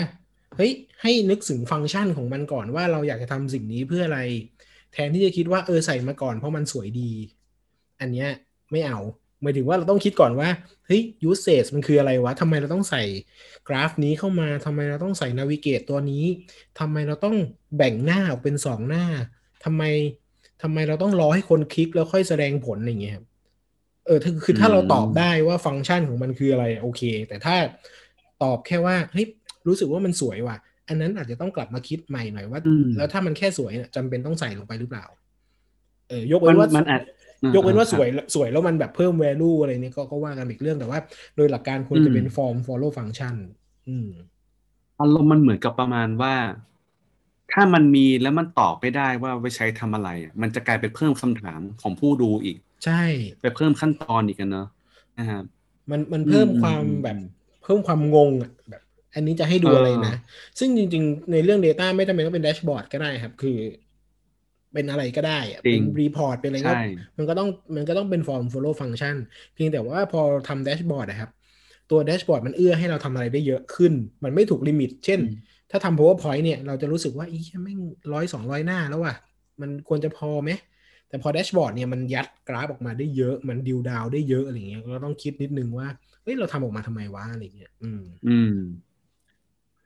เฮ้ยให้นึกถึงฟังก์ชันของมันก่อนว่าเราอยากจะทำสิ่งนี้เพื่ออะไร แทนที่จะคิดว่าเออใส่มาก่อนเพราะมันสวยดี อันเนี้ยไม่เอาหมายถึงว่าเราต้องคิดก่อนว่าเฮ้ย usage มันคืออะไรวะทำไมเราต้องใส่กราฟนี้เข้ามาทำไมเราต้องใส่ navigate ตัวนี้ทำไมเราต้องแบ่งหน้าออกเป็นสองหน้าทำไมทำไมเราต้องรอให้คนคลิกแล้วค่อยแสดงผลอย่างเงี้ยครับเออคือถ้าเราตอบได้ว่าฟังก์ชันของมันคืออะไรโอเค แต่ถ้าตอบแค่ว่าเฮ้ยรู้สึกว่ามันสวยว่ะ อันนั้นอาจจะต้องกลับมาคิดใหม่หน่อยว่าอืมแล้วถ้ามันแค่สวยเนี่ยจำเป็นต้องใส่ลงไปหรือเปล่า เออยกมัเว้นนว่ามันอาจยกเว้นว่าอ่สวยสวยแล้วมันแบบเพิ่ม value อะไรเนี่ยก็ก็ว่ากันอีกเรื่องแต่ว่า โดยหลักการควรจะเป็น form follow function อืมอารมณ์มันเหมือนกับประมาณว่า ถ้ามันมีแล้วมันตอบไม่ได้ว่าไว้ใช้ทำอะไรอะมันจะกลายเป็นเพิ่มคำถามของผู้ดูอีก ใช่ ไปเพิ่มขั้นตอนอีกกันเนอะนะครับมันมันเพิ่มอืมความอืมแบบ เพิ่มความงงอะแบบ อันนี้จะให้ดูเออออะไรนะ ซึ่งจริง ๆ ในเรื่อง Data ไม่จำเป็นต้องเป็นแดชบอร์ดก็ได้ครับ คือ เป็นอะไรก็ได้อะจริเป็น report เป็นอะไรก็ใช่มันก็ต้องมันก็ต้องเป็น form follow function เพียงแต่ว่าพอทำแดชบอร์ดนะครับ ตัวแดชบอร์ดมันเอื้อให้เราทำอะไรได้เยอะขึ้น มันไม่ถูก limit เช่นอืมถ้าทำ powerpoint เนี่ย เราจะรู้สึกว่าอีแม่งร้อยสองร้อยหน้าแล้วว่ะมันควรจะพอไหมแต่พอแดชบอร์ดเนี่ยมันยัดกราฟออกมาได้เยอะ มันดิวดาวได้เยอะอะไรเงี้ยก็ต้องคิดนิดนึงว่าเฮ้ยเราทำออกมาทำไมวะอะไรเงี้ย อืม อืมเ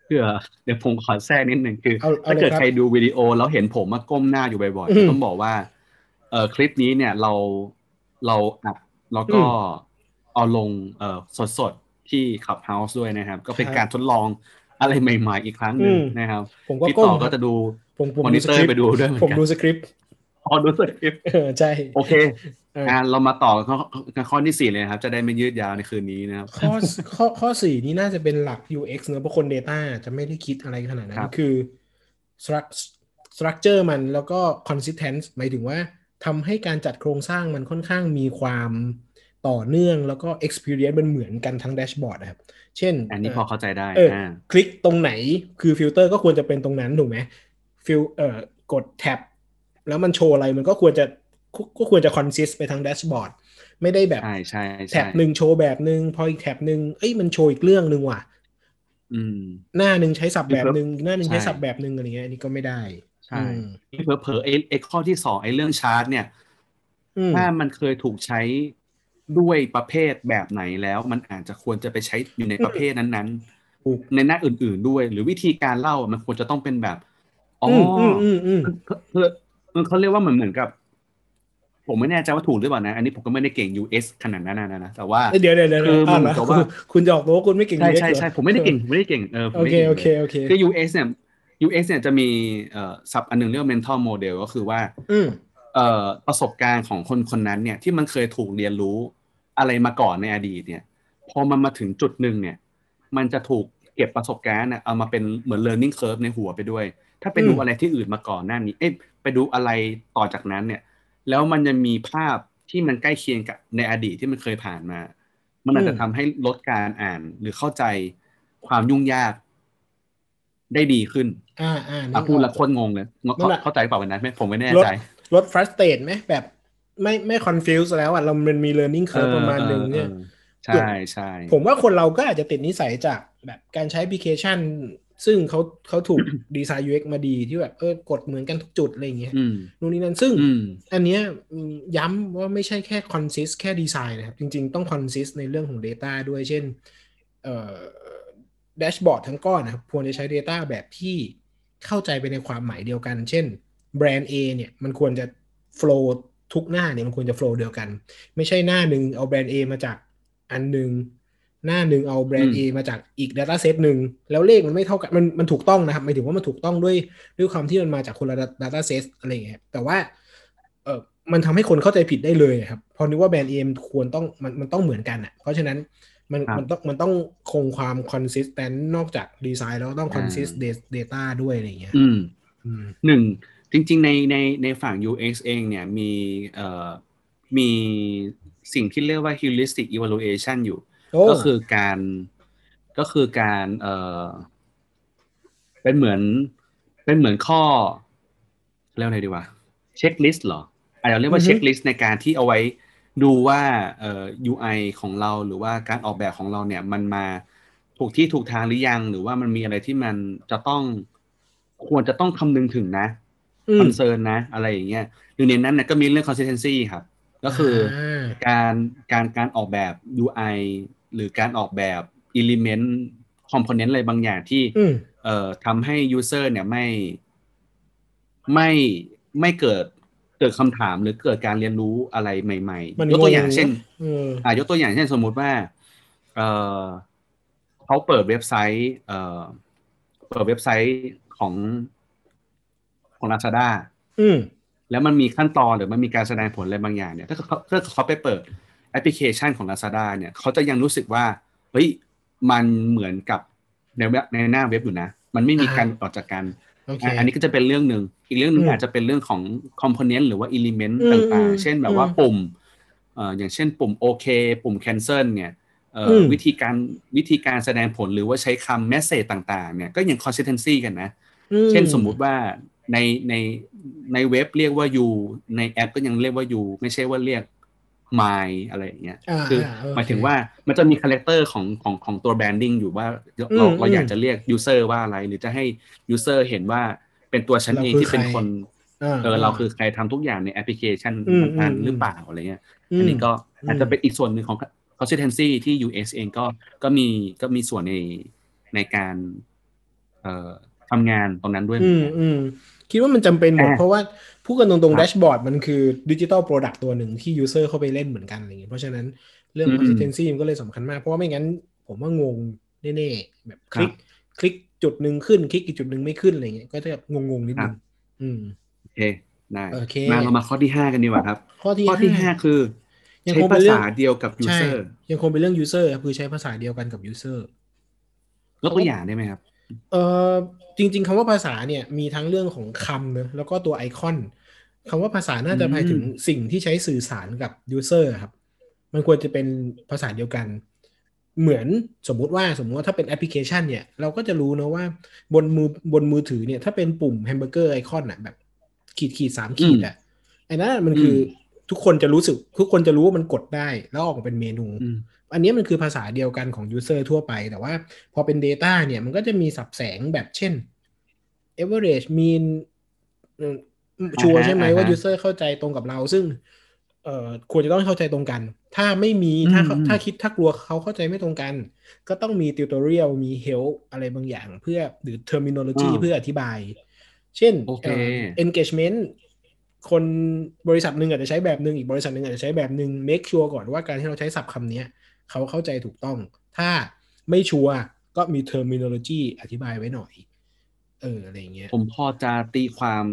พื่อเดี๋ยวผมขอแทรกนิดหนึ่งคือเอาเอาถ้าเกิดเลยครับใครดูวิดีโอแล้วเห็นผมมาก้มหน้าอยู่บ่อยอืมๆต้องบอกว่าเอ่อคลิปนี้เนี่ยเราเราอัดแล้วก็อืมเอาลงเอ่อสดๆ ที่ Clubhouse ด้วยนะครับ ก็เป็นครับการทดลองอะไรใหม่ๆอีกครั้งหนึ่งอืมนะครับ ผมก็พี่ก้มต่อคก็รับจะดูผมผมมอนิดูเตสอคร์ริปไปต์ดูด้วยเหมือนผมกันดูสคริปต์ พอดูสคริปต์เออใช่ โอเคเอองานเรามาต่อข้อข้อที่สี่เลยนะครับ จะได้ไม่ยืดยาวในคืนนี้นะครับ ข้อข้อข้อสี่นี่น่าจะเป็นหลัก UX เนอะเพราะคน Data จะไม่ได้คิดอะไรขนาดนั้ครันบคือ struct- structure มันแล้วก็ consistent หมายถึงว่าทำให้การจัดโครงสร้างมันค่อนข้างมีความต่อเนื่องแล้วก็ experience มันเหมือนกันทั้งแดชบอร์ดนะครับ เช่น อันนี้พอเข้าใจได้เอออ่าคลิกตรงไหนคือฟิลเตอร์ก็ควรจะเป็นตรงนั้นถูกไหมฟิลเอ่อกด tab แล้วมันโชว์อะไรมันก็ควรจะก็ก็ควรจะ consist ไปทั้งแดชบอร์ดไม่ได้แบบใช่ใช่ใช่ tab หนึ่งโชว์แบบหนึ่งพออีก tab หนึ่งเอ้ยมันโชว์อีกเรื่องหนึ่งว่ะอืมหน้าหนึ่งใช้สับแบบหนึ่งหน้าหนึ่งใช้ใช่สับแบบหนึ่งอะไรเงี้ยอันนี้ก็ไม่ได้ใช่อืมเผลอๆไอ้ไอ้ข้อที่สองไอ้เรื่องชาร์ตเนี่ยอืมถ้ามันเคยถูกใช้ด้วยประเภทแบบไหนแล้ว มันอาจจะควรจะไปใช้อยู่ในประเภทนั้นถูกๆในหน้าอื่น ๆด้วย หรือวิธีการเล่ามันควรจะต้องเป็นแบบอ๋ออือมอืมอืมเพื่อมัน เขาเรียกว่าเหมือนเหมือนกับ ผมไม่แน่ใจว่าถูกหรือเปล่านะ อันนี้ผมก็ไม่ได้เก่ง US ขนาดนั้นนะนะแต่ว่าเดี๋ยวเดี๋ยวเดี๋ยวคือมันอ่าเหมือนกับว่าคุณจะออกตัวว่าคุณไม่เก่งใช่ UX ใช่เหรอใช่ผมไม่ได้เก่งผมไม่ได้เก่งเออผมโอไม่เคได้ก่งโอเคลยโอเคคือ US เนี่ย US เนี่ยจะมีเอ่อศัพท์อันหนึงเรียกว่า mental model ก็คือว่าอืมเอ่อประสบการณ์ของคนคนนั้นเนี่ยที่มันเคยถูกเรียนรู้อะไรมาก่อนในอดีตเนี่ย พอมันมาถึงจุดหนึ่งเนี่ย มันจะถูกเก็บประสบการณ์น่ะเอามาเป็นเหมือน learning curve ในหัวไปด้วย ถ้าไปดูอืมอะไรที่อื่นมาก่อนหน้านี้ เอ๊ะไปดูอะไรต่อจากนั้นเนี่ย แล้วมันจะมีภาพที่มันใกล้เคียงกับในอดีตที่มันเคยผ่านมา มันอาจจะทำให้ลดการอ่านหรือเข้าใจความยุ่งยากได้ดีขึ้น อ่าอ่านึอะกพูดอแล้อวกโคตรงงเลยนั่นแหละเข้าใจเปล่าวันนั้นไม่ผมไม่แน่ลดใจ ลด frustrate ไหมแบบไม่ไม่ confuse แล้วอะเรามันมี learning curve ประมาณหนึ่งเนี่ยออใช่ใช่ผมว่าคนเราก็อาจจะติดนิสัยจากแบบการใช้แอปพลิเคชัน ซึ่งเขาเขาถูกดีไซน์ UX มาดีที่แบบเออกดเหมือนกันทุกจุดอะไรอย่างเงี้ยอืมนู่นนี่นั่นซึ่งอืมอันเนี้ยอืมย้ำว่าไม่ใช่แค่ consist แค่ดีไซน์นะครับ จริง ๆ ต้อง consist ในเรื่องของ Data ด้วยเช่นเอ่อแดชบอร์ดทั้งก้อนนะครับควรจะใช้ Data แบบที่เข้าใจไปในความหมายเดียวกัน เช่นแบรนด์ A เนี่ยมันควรจะ flow ทุกหน้าเนี่ยมันควรจะ flow เดียวกัน ไม่ใช่หน้าหนึ่งเอาแบรนด์ A มาจากอันหนึ่ง หน้าหนึ่งเอาแบรนด์ A มาจากอีก Data Set หนึ่งแล้วเลขมันไม่เท่ากันมันมันถูกต้องนะครับหมายถึงว่ามันถูกต้องด้วยด้วยความที่มันมาจากคนละ Data Set อะไรอย่างเงี้ยแต่ว่าเออมันทำให้คนเข้าใจผิดได้เลยครับเพอนึกว่าแบรนด์เอมควรต้องมันมันต้องเหมือนกันอะ เพราะฉะนั้นมันครับมันต้องมันต้องคงความ consistent นอกจากดีไซน์แล้วต้อง consist data ด้วยอะไรอย่างเงี้ยอืมอืมหนึ่งจริง ๆ ในในในฝั่ง UX เองเนี่ยมีเอ่อมีสิ่งที่เรียกว่า heuristic evaluation อยู่โอ้ ก็คือการก็คือการเอ่อเป็นเหมือนเป็นเหมือนข้อเรียกว่าอะไรดีวะ checklist เหรออาจจะเรียกว่า checklist ในการที่เอาไว้ดูว่าเอ่อ UI ของเราหรือว่าการออกแบบของเราเนี่ย มันมาถูกที่ถูกทางหรือยัง หรือว่ามันมีอะไรที่มันจะต้องควรจะต้องคำนึงถึงนะอืม concern นะ อะไรอย่างเงี้ยหนึ่งในนั้นนะก็มีเรื่อง consistency ครับ ก็คืออาการการการออกแบบ UI หรือการออกแบบ element component อะไรบางอย่างที่อืมเอ่อทำให้ user เนี่ยไม่ไม่ไม่เกิดเกิดคำถามหรือเกิดการเรียนรู้อะไรใหม่มันๆยกตัวอย่างงงเช่นเอออ่ายกตัวอย่างเช่นสมมุติว่าเออเขาเปิดเว็บไซต์เอ่อเปิดเว็บไซต์ของของ Lazada อืมแล้วมันมีขั้นตอนหรือมันมีการแสดงผลอะไรบางอย่างเนี่ย ถ้าเขาถ้าเขาไปเปิด แอปพลิเคชันของ Lazada เนี่ยเขาจะยังรู้สึกว่าเฮ้ยมันเหมือนกับในเว็บในหน้าเว็บอยู่นะ มันไม่มีการออกจากกันโอเคอะอันนี้ก็จะเป็นเรื่องหนึ่งอีกเรื่องหนึ่งอืมอาจจะเป็นเรื่องของ component หรือว่า element อืมต่างอืมๆเช่นแบบว่าอืมปุ่มเอ่ออย่างเช่นปุ่มโอเคปุ่ม cancel เนี่ยเอ่ออมวิธีการวิธีการแสดงผลหรือว่าใช้คำ message ต่างๆเนี่ยก็ยัง consistency กันนะอืมเช่นสมมุติว่าในในในเว็บเรียกว่า you ในแอปก็ยังเรียกว่า you ไม่ใช่ว่าเรียก my อะไรอย่างเงี้ยอ่าคืออ่าโอเคหมายถึงว่ามันจะมี character ของของของตัว branding อยู่ว่าเราอืมเราเราอืมอยากจะเรียก user ว่าอะไร หรือจะให้ user เห็นว่าเป็นตัวฉันเราเองคือที่เป็นใครคนอ่าเออเราคือใครทำทุกอย่างในแอปพลิเคชันอืมนั้นอืมหรือเปล่าอะไรเงี้ยอืมอันนี้ก็อืมอาจจะเป็นอีกส่วนหนึ่งของ consistency ที่ UX เองก็ก็มีก็มีส่วนในในการ เอ่อทำงานตรงนั้นด้วยเหมือือนกันอืมอืม คิดว่ามันจำเป็นหมดอะเพราะว่าพูดกันตรงๆครัๆบแดชบอร์ดมันคือดิจิ t a ลโปรดักต์ตัวหนึ่งที่ user เข้าไปเล่นเหมือนกันอะไรอย่างเงี้ยเพราะฉะนั้นเรื่องอืม consistency มันก็เลยสำคัญมาก เพราะว่าไม่งั้นผมว่างงแน่ๆแบบคลิกคลิกจุดหนึ่งขึ้น คลิกอีกจุดหนึ่งไม่ขึ้นอะไรเงี้ยก็จะงงๆนิดนึงอืมโอเคได้โอเคมาเรามาข้อที่ห้ากันดีกว่าครับ ข้อที่ข้อที่ห้าคือยังคงเป็นเรื่องษาเดียวกับใช่ user ยังคงเป็นเรื่อง user ครับคือใช้ภาษาเดียวกันกับ user ยกตัวอย่างได้ไหมครับ เออจริง ๆคำว่าภาษาเนี่ยมีทั้งเรื่องของคำเนอะแล้วก็ตัวไอคอนคำว่าภาษาน่าจะอืมหมายถึงสิ่งที่ใช้สื่อสารกับ user ครับ มันควรจะเป็นภาษาเดียวกัน เหมือนสมมุติว่าสมมติว่าถ้าเป็นแอปพลิเคชันเนี่ย เราก็จะรู้นะว่าบนมือบนมือถือเนี่ยถ้าเป็นปุ่ม hamburger icon อะแบบ ขีดขีดสามขีดอะไอ้นั่นมันคืออทุกคนจะรู้สึก ทุกคนจะรู้ว่ามันกดได้ แล้วออกมาเป็นเมนู อืมอันนี้มันคือภาษาเดียวกันของ user ทั่วไป แต่ว่าพอเป็น data เนี่ยมันก็จะมีสับแสงแบบเช่น average mean อืมชัวร์ใช่ไหมอ่าฮะว่าอ่าฮะ user เข้าใจตรงกับเรา ซึ่งเอ่อควรจะต้องเข้าใจตรงกัน ถ้าไม่มีถ้าเขาอืมถ้าคิดถ้ากลัวเขาเข้าใจไม่ตรงกัน ก็ต้องมี tutorial มี help อะไรบางอย่างเพื่อหรือ terminology เพื่ออธิบาย เช่นโอเคเอ่อ engagement คนบริษัทหนึ่งอาจจะใช้แบบหนึ่งอีกบริษัทหนึ่งอาจจะใช้แบบหนึ่ง make sure ก่อนว่าการที่เราใช้ศัพท์คำเนี้ย เขาเข้าใจถูกต้อง ถ้าไม่ชัวร์ก็มี terminology อธิบายไว้หน่อย เอออะไรอย่างเงี้ย ผมพอจะตีความ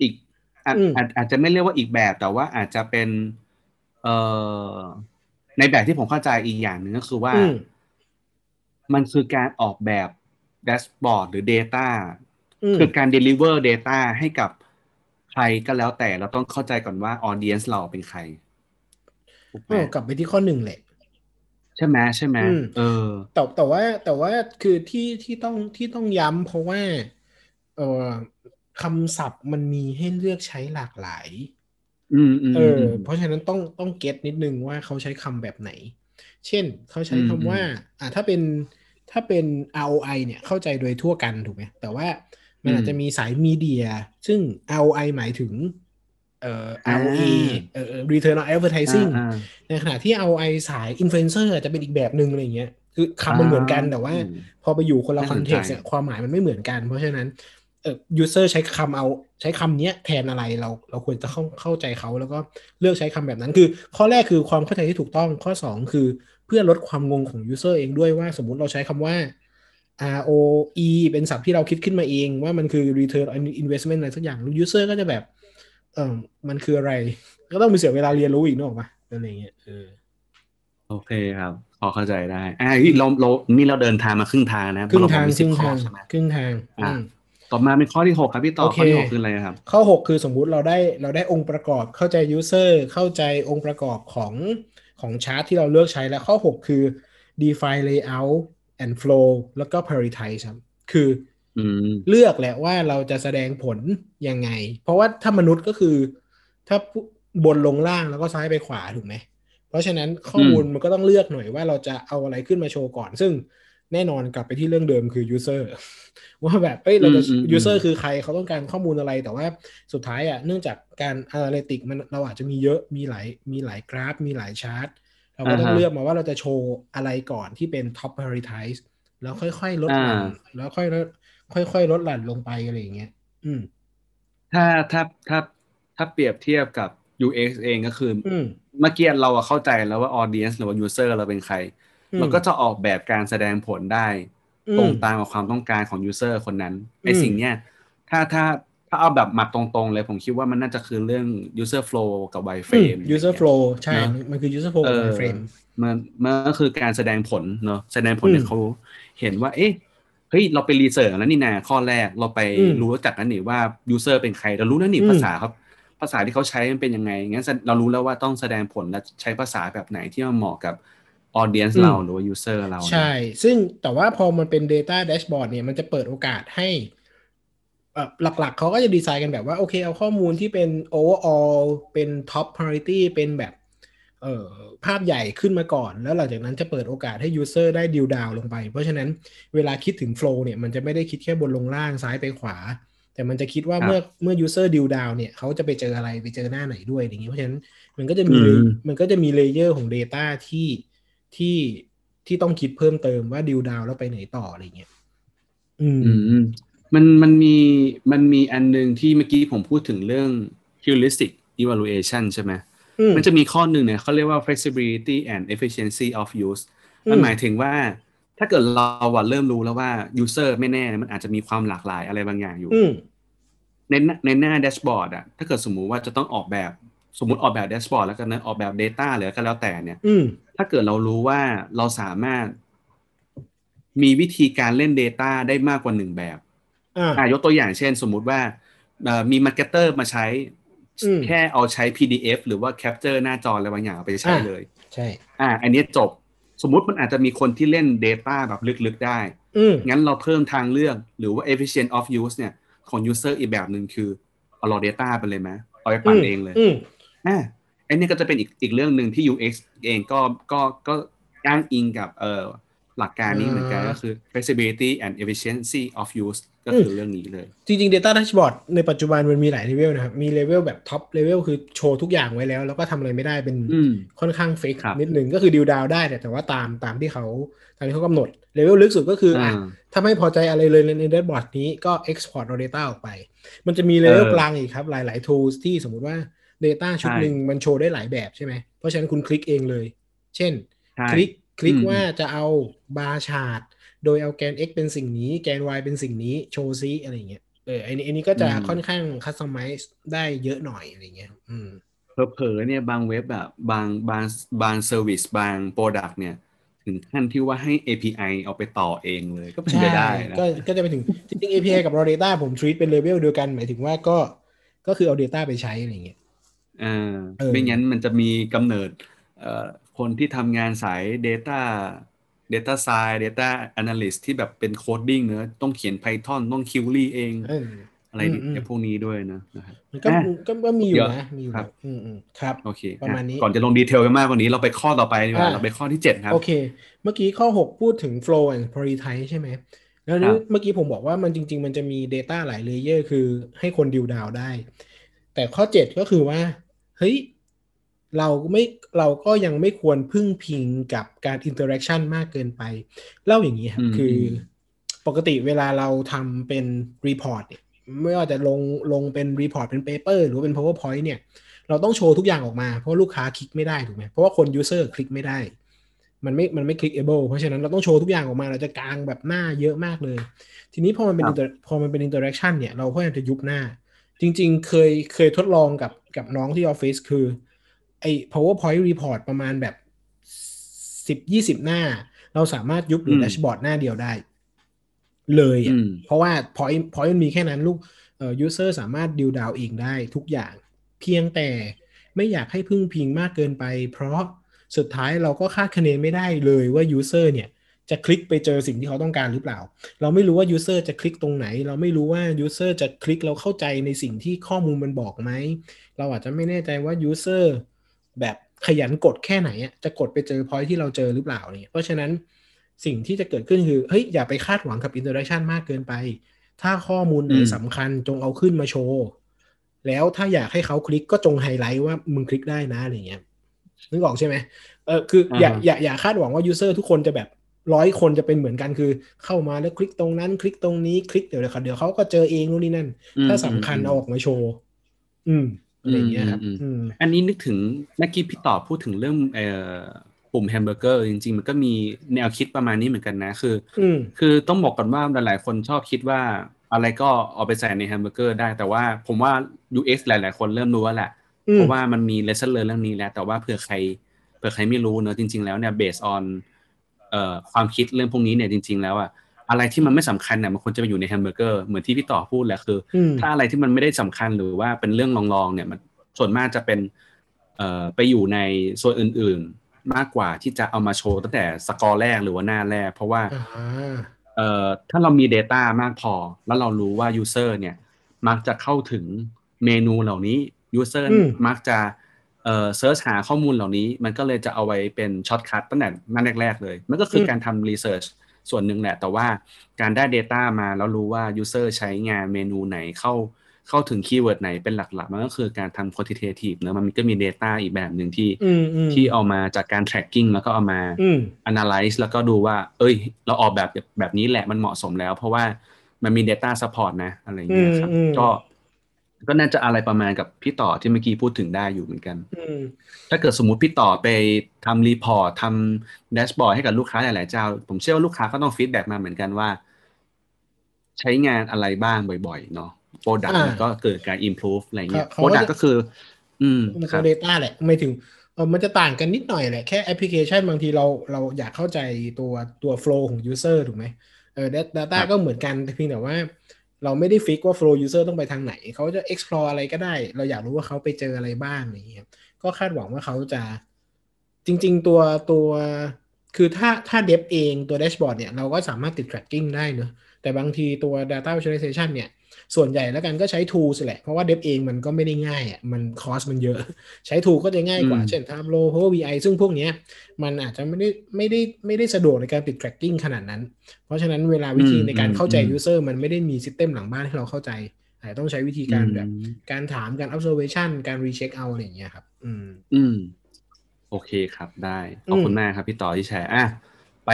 อีกอาจอืมอาจอาจจะไม่เรียกว่าอีกแบบแต่ว่าอาจจะเป็นเอ่อในแบบที่ผมเข้าใจอีกอย่างหนึ่งก็คือว่าอืมมันคือการออกแบบแดชบอร์ดหรือ Data อืมคือการ deliver data ให้กับใครก็แล้วแต่เราต้องเข้าใจก่อนว่า audience เราเป็นใคร ถูกไหมเออกลับไปที่ข้อหนึ่งแหละ ใช่ไหมใช่ไหมอืมเออ แต่แต่ว่าแต่ว่าคือที่ที่ต้องที่ต้องย้ำเพราะว่า เออคำศัพท์มันมีให้เลือกใช้หลากหลายอืมอืมเออมเพราะฉะนั้นต้องต้องเก็ตนิดนึงว่าเขาใช้คำแบบไหน เช่น เขาใช้อืมคำว่า อ่าถ้าเป็นถ้าเป็น ROI เนี่ยเข้าใจโดยทั่วกันถูกไหมแต่ว่ามันอาจจะมีสายมีเดีย ซึ่ง ROI หมายถึง เอ่อ ROA เอ่อ return on advertising อ่าในขณะที่ ROI สาย influencer จะเป็นอีกแบบหนึ่งอะไรเงี้ยคือคำมันเหมือนกันแต่ว่าอืมพอไปอยู่คนละน่าคสอนนเทใจกต์เนี่ยความหมายมันไม่เหมือนกัน เพราะฉะนั้นเอ่อ user ใช้คำเอาใช้คำเนี้ยแทนอะไรเราเราควรจะเข้าเข้าใจเขาแล้วก็เลือกใช้คำแบบนั้น คือ ข้อแรกคือความเข้าใจที่ถูกต้องข้อ 2 คือเพื่อลดความงงของ user เองด้วยว่าสมมุติเราใช้คำว่า ROE เป็นศัพท์ที่เราคิดขึ้นมาเองว่ามันคือ return on investment อะไรสักอย่าง user ก็จะแบบ เออมันคืออะไร ก็ต้องมีเสียเวลาเรียนรู้อีกนึกออกปะอะไรเงี้ยเออโอเคครับพอเข้าใจได้อ่าเฮ้ยเราเรานี่เราเดินทางมาครึ่งทางนะครึ่งทางเรครึ่งมี10ข้อทางใช่ไหมครึ่งทางอะอืมต่อมาเป็นข้อที่หกครับพี่ต่อโอเคข้อที่หกคืออะไรครับ ข้อ6คือสมมุติเราได้เราได้องค์ประกอบเข้าใจ user เข้าใจองค์ประกอบของของชาร์ตที่เราเลือกใช้แล้วข้อ6คือ define layout and flow แล้วก็ prioritize ครับคืออืม เลือกแหละว่าเราจะแสดงผลยังไง เพราะว่าถ้ามนุษย์ก็คือ ถ้าบนลงล่างแล้วก็ซ้ายไปขวาถูกไหมเพราะฉะนั้นข้อมูลอืมมันก็ต้องเลือกหน่อยว่าเราจะเอาอะไรขึ้นมาโชว์ก่อน ซึ่งแน่นอนกลับไปที่เรื่องเดิมคือ user ว่าแบบเอ้ยเราจะอืมอืมอืม user คือใครเขาต้องการข้อมูลอะไรแต่ว่าสุดท้ายอะเนื่องจากการ analytic มันเราอาจจะมีเยอะมีหลายมีหลายกราฟ มีหลายชาร์ตเราก็ต้องอ่าฮะเลือกมาว่าเราจะโชว์อะไรก่อนที่เป็น top prioritize แล้วค่อยๆลดหลั่นอ่าแล้วค่อยลด ค่อยๆลดหลั่นลงไปอะไรอย่างเงี้ยอืม ถ้าถ้าถ้าถ้าเปรียบเทียบกับ UX เองก็คือออืมเมื่อกี้เราอะเข้าใจแล้วว่า audience หรือว่า user เราเป็นใครอืมเราก็จะออกแบบการแสดงผลได้อืมตรงตามกับความต้องการของ user คนนั้นไออืมสิ่งเนี้ยถ้าถ้าถ้าเอาแบบมาตรงๆเลยผมคิดว่ามันน่าจะคือเรื่อง user flow กับอืม wireframe user flow ใช่เนอะมันคือ user flow เอกับอ frame มันมันก็คือการแสดงผลเนาะแสดงผลเนี่ยอืมเขาเห็นว่า เอ๊ะ เฮ้ยเราไปรีเสิร์ชแล้วนี่นาข้อแรกเราไปอืมรู้จักแล้วนี่ว่า user เป็นใครเรารู้แล้วนี่อืมภาษาเขาภาษาที่เขาใช้มันเป็นยังไงงั้นเรารู้แล้วว่าต้องแสดงผลและใช้ภาษาแบบไหนที่มันเหมาะกับ audience เราหรือว่า user เรานะใช่ ซึ่งแต่ว่าพอมันเป็น data dashboard เนี่ยมันจะเปิดโอกาสให้เอ่อหลักๆ เขาก็จะดีไซน์กันแบบว่า โอเคเอาข้อมูลที่เป็น overall เป็น top priority เป็นแบบเอ่อ ภาพใหญ่ขึ้นมาก่อน แล้วหลังจากนั้นจะเปิดโอกาสให้ user ได้ดิวดาวลงไป เพราะฉะนั้นเวลาคิดถึง flow เนี่ยมันจะไม่ได้คิดแค่บนลงล่างซ้ายไปขวา แต่มันจะคิดว่าครับเมื่อเมื่อ user ดิวดาวเนี่ยเขาจะไปเจออะไรไปเจอหน้าไหนด้วยอย่างนี้ เพราะฉะนั้นมันก็จะมีอืมมันก็จะมีเลเยอร์ของ Data ที่ที่ที่ต้องคิดเพิ่มเติมว่าดิวดาวแล้วไปไหนต่ออะไรเงี้ยอืมอืมมันมันมีมันมีอันหนึงที่เมื่อกี้ผมพูดถึงเรื่อง heuristic evaluation ใช่ไหมอื มมันจะมีข้อหนึ่งเนี่ยเขาเรียกว่า flexibility and efficiency of use อืมมันหมายถึงว่าถ้าเกิดเราอะเริ่มรู้แล้วว่า user ไม่แน่ มันอาจจะมีความหลากหลายอะไรบางอย่างอยู่อืมในหน้าในหน้าแดชบอร์ดอะถ้าเกิดสมมุติว่าจะต้องออกแบบสมมติออกแบบแดชบอร์ดแล้วกันนะออกแบบ Data หรือก็แล้วแต่เนี่ยอืมถ้าเกิดเรารู้ว่าเราสามารถ มีวิธีการเล่น Data ได้มากกว่าหนึ่งแบบอ่าอะยกตัวอย่างเช่น สมมุติว่าเอ่อมี marketer มาใช้อืม แค่เอาใช้ PDF หรือว่า capture หน้าจออะไรบางอย่างเอาไปใช้อะเลย ใช่ อ่า อันนี้จบ สมมุติมันอาจจะมีคนที่เล่น Data แบบลึกๆได้อืมงั้นเราเพิ่มทางเลือกหรือว่า efficiency of use เนี่ย ของ user อีกแบบหนึ่งคือ เอา raw data ไปเลยไหมเอาไปปั่นเองเลยอืมอ่าอันนี้ก็จะเป็นอีกอีกเรื่องหนึ่งที่ UX เองก็ก็ก็อ้างอิงกับเอ่อ หลักการนี้เหมือนกันอ่าก็คือ flexibility and efficiency of use ก็คือเรื่องนี้เลย จริงๆ Data Dashboard ในปัจจุบันมันมีหลายเลเวลนะครับ มี level แบบ top level คือโชว์ทุกอย่างไว้แล้ว แล้วก็ทำอะไรไม่ได้เป็นอืมค่อนข้าง fix ครับนิดหนึ่งก็คือดิวดาวได้แต่แต่ว่าตามตามที่เขาตามที่เขากำหนดเลเวลลึกสุดก็คืออะอ่าถ้าไม่พอใจอะไรเลยใน dashboard นี้ก็ export raw data ออกไป มันจะมีเลเวลเออกลางอีกครับหลายๆ tools ที่สมมุติว่า Data ชุดใช่หนึ่งมันโชว์ได้หลายแบบใช่ไหมเพราะฉะนั้นคุณคลิกเองเลย เช่นใช่คลิก คลิกอืมว่าจะเอา bar chart โดยเอาแกน x เป็นสิ่งนี้ แกน y เป็นสิ่งนี้ โชว์ซิอะไรอย่างเงี้ยเออไออันนี้อันนี้ก็จะค่อนข้าง customize ได้เยอะหน่อยอะไรเงี้ยอืมเผลอๆเนี่ยบางเว็บแบบบางบางบาง service บาง product เนี่ยถึงขั้นที่ว่าให้ API เอาไปต่อเองเลยก็เป็นไปได้นะก็ก็จะไปถึงจริงๆ API กับ raw data ผม treat เป็นเลเวลเดียวกัน หมายถึงว่าก็ก็คือเอา data ไปใช้อะไรเงี้ยอ่าเออไม่งั้นมันจะมีกำเนิดเอ่อ คนที่ทำงานสาย Data Data Science Data Analyst ที่แบบเป็น coding เนอะต้องเขียน Python ต้อง Query เองเอออะไรอืมอืมในพวกนี้ด้วยนะนะครับมันก็อะก็ก็มีอยู่เดี๋ยวนะมีอยู่ครับอืมอืมครับโอเคประมาณนี้อะก่อนจะลง detail กันมากกว่านี้เราไปข้อต่อไปดีกว่าอะเราไปข้อที่เจ็ดครับ โอเค เมื่อกี้ข้อ 6 พูดถึง flow and prioritize ใช่ไหมแล้วครับเมื่อกี้ผมบอกว่ามันจริง ๆ มันจะมี data หลาย layer คือให้คนดิวดาวได้ แต่ข้อ 7 ก็คือว่า เฮ้ย เราไม่เราก็ยังไม่ควรพึ่งพิงกับการ interaction มากเกินไป เล่าอย่างนี้ครับอืมคืออมปกติเวลาเราทำเป็น report เนี่ยไม่ว่าจะลงลงเป็น report เป็น paper หรือว่าเป็น powerpoint เนี่ย เราต้องโชว์ทุกอย่างออกมา เพราะลูกค้าคลิกไม่ได้ถูกไหมเพราะว่าคน user คลิกไม่ได้ มันไม่มันไม่ clickable เพราะฉะนั้นเราต้องโชว์ทุกอย่างออกมาเราจะกางแบบหน้าเยอะมากเลย ทีนี้พอมันเป็นครับ inter- พอมันเป็น interaction เนี่ยเราก็จะยุบหน้า จริง ๆ เคยเคยทดลองกับกับน้องที่ออฟฟิศคือ ไอ้ powerpoint report ประมาณแบบสิบยี่สิบหน้า เราสามารถยุบหรือมแดชบอร์ดหน้าเดียวได้ เลยอะอืมเพราะว่า point point มันมีแค่นั้นลูกเอ่อ user สามารถดิวดาวเองได้ทุกอย่าง เพียงแต่ไม่อยากให้พึ่งพิงมากเกินไป เพราะสุดท้ายเราก็คาดคะเนไม่ได้เลยว่า user เนี่ยจะคลิกไปเจอสิ่งที่เขาต้องการหรือเปล่า เราไม่รู้ว่า user จะคลิกตรงไหน เราไม่รู้ว่า user จะคลิกแล้วเข้าใจในสิ่งที่ข้อมูลมันบอกไหม เราอาจจะไม่แน่ใจว่า user แบบขยันกดแค่ไหนอะจะกดไปเจอ point ที่เราเจอหรือเปล่าเนี่ยเพราะฉะนั้นสิ่งที่จะเกิดขึ้นคือเฮ้ยอย่าไปคาดหวังกับ interaction มากเกินไป ถ้าข้อมูลไหนอืมสำคัญจงเอาขึ้นมาโชว์ แล้วถ้าอยากให้เขาคลิกก็จงไฮไลท์ว่ามึงคลิกได้นะอะไรเงี้ยนึกออกใช่ไหมเออคืออย่าอ่าฮะอย่าอย่าคาดหวังว่า user ทุกคนจะแบบร้อยคนจะเป็นเหมือนกันคือ เข้ามาแล้วคลิกตรงนั้น คลิกตรงนี้คลิกเดี๋ยวเดี๋ยวเขาเดี๋ยวเขาก็เจอเองนู่นนี่นั่นอืมถ้าสำคัญอืมเอาออกมาโชว์ อืม อะไรอย่างเงี้ยครับอืมอือืมมอันนี้นึกถึงเมื่อกี้พี่ต่อพูดถึงเรื่องเอ่อปุ่มแฮมเบอร์เกอร์จริง ๆ มันก็มีแนวคิดประมาณนี้เหมือนกันนะคืออืมคือต้องบอกก่อนว่าหลายๆ คนชอบคิดว่าอะไรก็เอาไปใส่ในแฮมเบอร์เกอร์ได้แต่ว่าผมว่า UX หลาย ๆ คนเริ่มรู้แล้วแหละอืมเพราะว่ามันมี lesson learn เรื่องนี้แล้ว แต่ว่าเผื่อใครเผื่อใครไม่รู้เนอะจริง ๆ แล้วเนี่ย based on เอ่อความคิดเรื่องพวกนี้เนี่ยจริง ๆ แล้วอะ อะไรที่มันไม่สำคัญเนี่ยมันควรจะไปอยู่ในแฮมเบอร์เกอร์เหมือนที่พี่ต่อพูดแหละคืออมถ้าอะไรที่มันไม่ได้สำคัญหรือว่าเป็นเรื่องรองๆเนี่ยมันส่วนมากจะเป็นเอ่อไปอยู่ในส่วนอื่นๆ มากกว่าที่จะเอามาโชว์ตั้งแต่ scroll แรกหรือว่าหน้าแรก เพราะว่าอ่าเอ่อถ้าเรามี Data มากพอ แล้วเรารู้ว่า User เนี่ยมักจะเข้าถึงเมนูเหล่านี้ User อืมมักจะเอ่อ search หาข้อมูลเหล่านี้ มันก็เลยจะเอาไว้เป็น shortcut ตั้งแต่หน้าแรก ๆ เลย มันก็คือการทำ research ส่วนหนึ่งแหละ แต่ว่าการได้ Data มาแล้วรู้ว่า User ใช้งานเมนูไหนเข้าเข้าถึง keyword ไหนเป็นหลักๆ มันก็คือการทำ quantitative เนอะมันก็มี Data อีกแบบหนึ่งที่อืมอืมที่เอามาจากการ tracking แล้วก็เอามาอืม analyze แล้วก็ดูว่า เอ้ย เราออกแบบแบบนี้แหละมันเหมาะสมแล้ว เพราะว่ามันมี data support นะอะไรอย่างเงี้ยครับอืมอืมก็ ก็น่าจะอะไรประมาณกับพี่ต่อที่เมื่อกี้พูดถึงได้อยู่เหมือนกันอืมถ้าเกิดสมมุติพี่ต่อไปทำ report ทำ dashboard ให้กับลูกค้าหลายๆเจ้า ผมเชื่อว่าลูกค้าก็ต้อง feedback มาเหมือนกันว่า ใช้งานอะไรบ้างบ่อยๆ เนาะโปรดักต์อ่าแล้วก็เกิดการ improve อะไรเงี้ยเขาโปรเขาก็ดักจะต์ก็คือ อืมมันครัก็บ Data แหละไม่ถึงเออมันจะต่างกันนิดหน่อยแหละแค่แอปพลิเคชันบางทีเราเราอยากเข้าใจตัวตัว flow ของ user ถูกไหมเออ Dat- data ครับก็เหมือนกันแต่เพียงแต่ว่า เราไม่ได้ฟิกว่า flow user ต้องไปทางไหน เขาจะ explore อะไรก็ได้ เราอยากรู้ว่าเขาไปเจออะไรบ้างอะไรเงี้ยก็คาดหวังว่าเขาจะ จริง ๆ ตัวตัวคือถ้าถ้าเดฟเองตัวแดชบอร์ดเนี่ย เราก็สามารถติด tracking ได้เนอะแต่บางทีตัว data visualization เนี่ย ส่วนใหญ่แล้วกันก็ใช้ tools แหละ เพราะว่าเดฟเองมันก็ไม่ได้ง่ายอะมันคอสมันเยอะ ใช้ tool ก็จะง่ายกว่าอืมเช่น Tableau Power BI ซึ่งพวกเนี้ยมันอาจจะไม่ได้ไม่ได้ไม่ได้สะดวกในการติด tracking ขนาดนั้น เพราะฉะนั้นเวลาวิธีในการเข้าใจ user มันไม่ได้มี system หลังบ้านให้เราเข้าใจอาจจะต้องใช้วิธีการแบบอืมการถามการ observation การ recheck เอาอะไรอย่างเงี้ยครับ อืม อืม โอเคครับได้ ขอบคุณมากครับพี่ต่อที่แชร์อะไป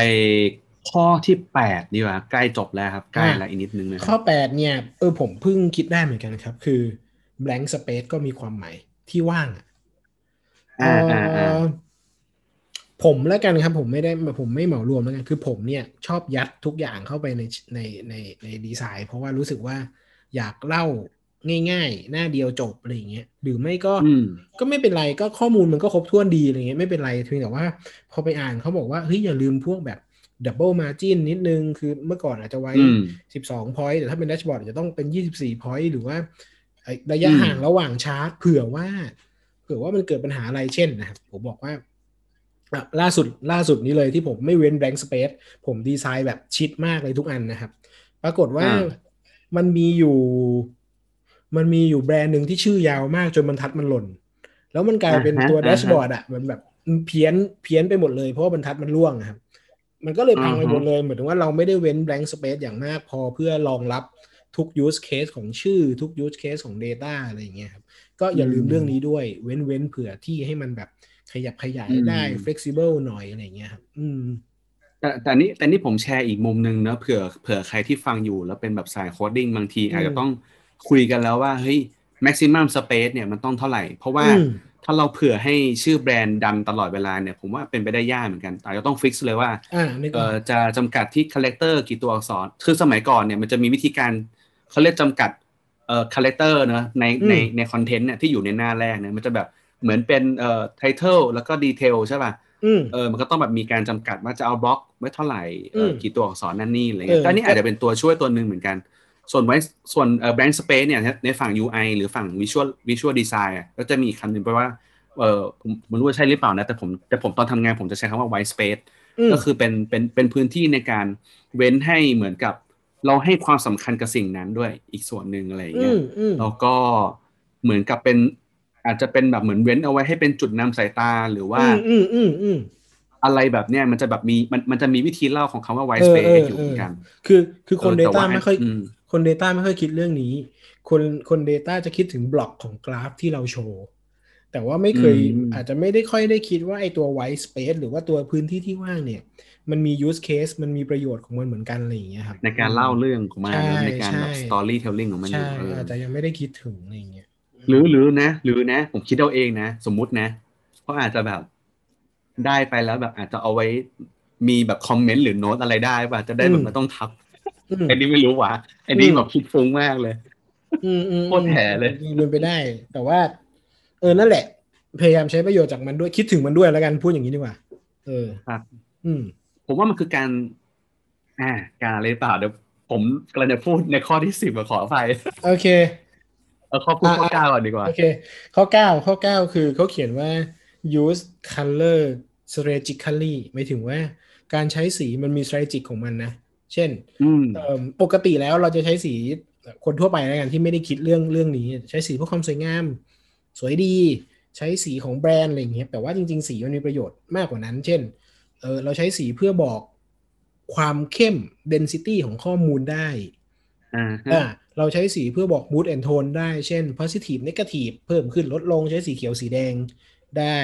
ข้อที่แปดดีกว่าใกล้จบแล้วครับ ใกล้ละอีกนิดนึงนะคข้อรับแปดเนี่ยเออผมเพิ่งคิดได้เหมือนกันครับ คือ blank space ก็มีความหมายที่ว่างอะอ่าอ่าอ่าเอ่อผมแล้วกันครับผมไม่ได้ผมไม่เหมารวมแล้วกันคือผมเนี่ยชอบยัดทุกอย่างเข้าไปในในในในดีไซน์ เพราะว่ารู้สึกว่าอยากเล่าง่ายๆ หน้าเดียวจบอะไรอย่างเงี้ยหรือไม่ก็อืมก็ไม่เป็นไรก็ข้อมูลมันก็ครบถ้วนดีอะไรเงี้ยไม่เป็นไรเพียงแต่ว่า พอไปอ่านเขาบอกว่าเฮ้ยอย่าลืมพวกแบบ ดับเบิลมาจินนิดนึง คือเมื่อก่อนอาจจะไว้อืม12 point แต่ถ้าเป็นแดชบอร์ดจะต้องเป็น 24 point หรือว่าไอ้ระยะอืมห่างระหว่างชาร์ตเผื่อว่า เผื่อว่ามันเกิดปัญหาอะไรเช่นนะครับ ผมบอกว่าอะล่าสุดล่าสุดนี้เลยที่ผมไม่เว้น blank space ผมดีไซน์แบบชิดมากเลยทุกอันนะครับ ปรากฏว่าอ่ามันมีอยู่ มันมีอยู่แบรนด์หนึ่งที่ชื่อยาวมากจนบรรทัดมันหล่น แล้วมันกลายเป็นอ่าฮะตัวอ่าฮะแดชบอร์ดอะมันแบบเพี้ยนเพี้ยนไปหมดเลยเพราะว่าบรรทัดมันร่วงอะครับ มันก็เลยพังไปอือฮึหมดเลยเหมือนถึงว่าเราไม่ได้เว้น blank space อย่างมากพอเพื่อรองรับทุก use case ของชื่อทุก use case ของ Data อะไรอย่างเงี้ยครับ ก็อย่าลืมเรื่องนี้ด้วย เว้นเว้นเผื่อที่ให้มันแบบขยับขยายได้ flexible หน่อยอะไรอย่างเงี้ยครับ อืม แต่แต่นี่แต่นี่ผมแชร์อีกมุมหนึ่งเนอะเผื่อเผื่อใครที่ฟังอยู่แล้วเป็นแบบสาย coding บางทีอืมอาจจะต้องคุยกันแล้วว่าเฮ้ย maximum space เนี่ยมันต้องเท่าไหร่ เพราะว่าอืม ถ้าเราเผื่อให้ชื่อแบรนด์ดังตลอดเวลาเนี่ยผมว่าเป็นไปได้ยากเหมือนกันอาจจะต้อง fix เลยว่าอ่านึกเออออกจะจำกัดที่ character กี่ตัวอักษร คือสมัยก่อนเนี่ยมันจะมีวิธีการเขาเรียกจำกัดเอ่อ character เนอะในอืมในใน content เนี่ยที่อยู่ในหน้าแรกเนี่ยมันจะแบบเหมือนเป็นเอ่อ title แล้วก็ detail ใช่ป่ะอืมเออมันก็ต้องแบบมีการจำกัดว่าจะเอาบล็อกไว้เท่าไหร่เออมกี่ตัวอักษรนั่นนี่อะไรเอเงี้อยก็นี่ก็อาจจะเป็นตัวช่วยตัวหนึ่งเหมือนกัน ส่วนไว้ส่วนเอ่อแบรนด์สเปซเนี่ยในฝั่ง UI หรือฝั่ง Visual Visual Design อะก็จะมีอีกคำหนึ่งแปลว่าเออผมผมไม่รู้ว่าใช่หรือเปล่านะแต่ผมแต่ผมตอนทำงานผมจะใช้คำว่า white space มก็คือเป็นเป็นเป็นพื้นที่ในการเว้นให้เหมือนกับ เราให้ความสำคัญกับสิ่งนั้นด้วยอีกส่วนหนึ่งอะไรอย่างอืเงี้ยมอืมแล้วก็เหมือนกับเป็น อาจจะเป็นแบบเหมือนเว้นเอาไว้ให้เป็นจุดนำสายตาหรือว่าอืมอืมอืมอะไรแบบเนี้ยมันจะแบบมีมันมันจะมีวิธีเล่าของคำว่า white เออ space เอออยู่เหมือนกัน คือคือคนเออแต่ Data ว่าไม่ค่อยอืม คน Data ไม่ค่อยคิดเรื่องนี้ คนคน Data จะคิดถึงบล็อกของกราฟที่เราโชว์ แต่ว่าไม่เคยอืมอาจจะไม่ได้ค่อยได้คิดว่าไอตัว white space หรือว่าตัวพื้นที่ที่ว่างเนี่ย มันมี use case มันมีประโยชน์ของมันเหมือนกันอะไรอย่างเงี้ยครับ ในการเล่าเรื่องของมันใช่ในการแบบใช่ storytelling ของมันอยู่ใช่เอออาจจะยังไม่ได้คิดถึงอะไรอย่างเงี้ยหรือหรือนะ หรือนะ ผมคิดเอาเองนะ สมมุตินะเขาอาจจะแบบได้ไปแล้วแบบอาจจะเอาไว้มีแบบคอมเมนต์หรือโน้ตอะไรได้ป่ะจะได้แบบไม่ต้องทับ อืมไอ้นี่ไม่รู้ว่ะไอ้นี่อืมแบบคิดฟุ้งมากเลย อืมอืมโคตรแถเลยเป็นไปได้ แต่ว่า เออนั่นแหละ พยายามใช้ประโยชน์จากมันด้วยคิดถึงมันด้วยแล้วกันพูดอย่างนี้ดีกว่า เออครับอืม ผมว่ามันคือการ อ่า การอะไรหรือเปล่าเดี๋ยวผมกำลังจะพูดในข้อที่สิบขออภัยโอเคเอาข้อพูดข้ออะเก้าก่อนดีกว่าโอเค ข้อเก้าข้อเก้าคือเขาเขียนว่า use color strategically หมายถึงว่าการใช้สีมันมี strategic ของมันนะ เช่นอืมเอิ่มปกติแล้วเราจะใช้สีคนทั่วไปแล้วกันที่ไม่ได้คิดเรื่องเรื่องนี้ ใช้สีเพื่อความสวยงาม สวยดีใช้สีของแบรนด์อะไรอย่างเงี้ยแต่ว่าจริง ๆ สีมันมีประโยชน์มากกว่านั้น เช่นเออเราใช้สีเพื่อบอกความเข้ม density ของข้อมูลได้อ่าฮะอ่าเราใช้สีเพื่อบอก mood and tone ได้ เช่น positive negative เพิ่มขึ้นลดลงใช้สีเขียวสีแดงได้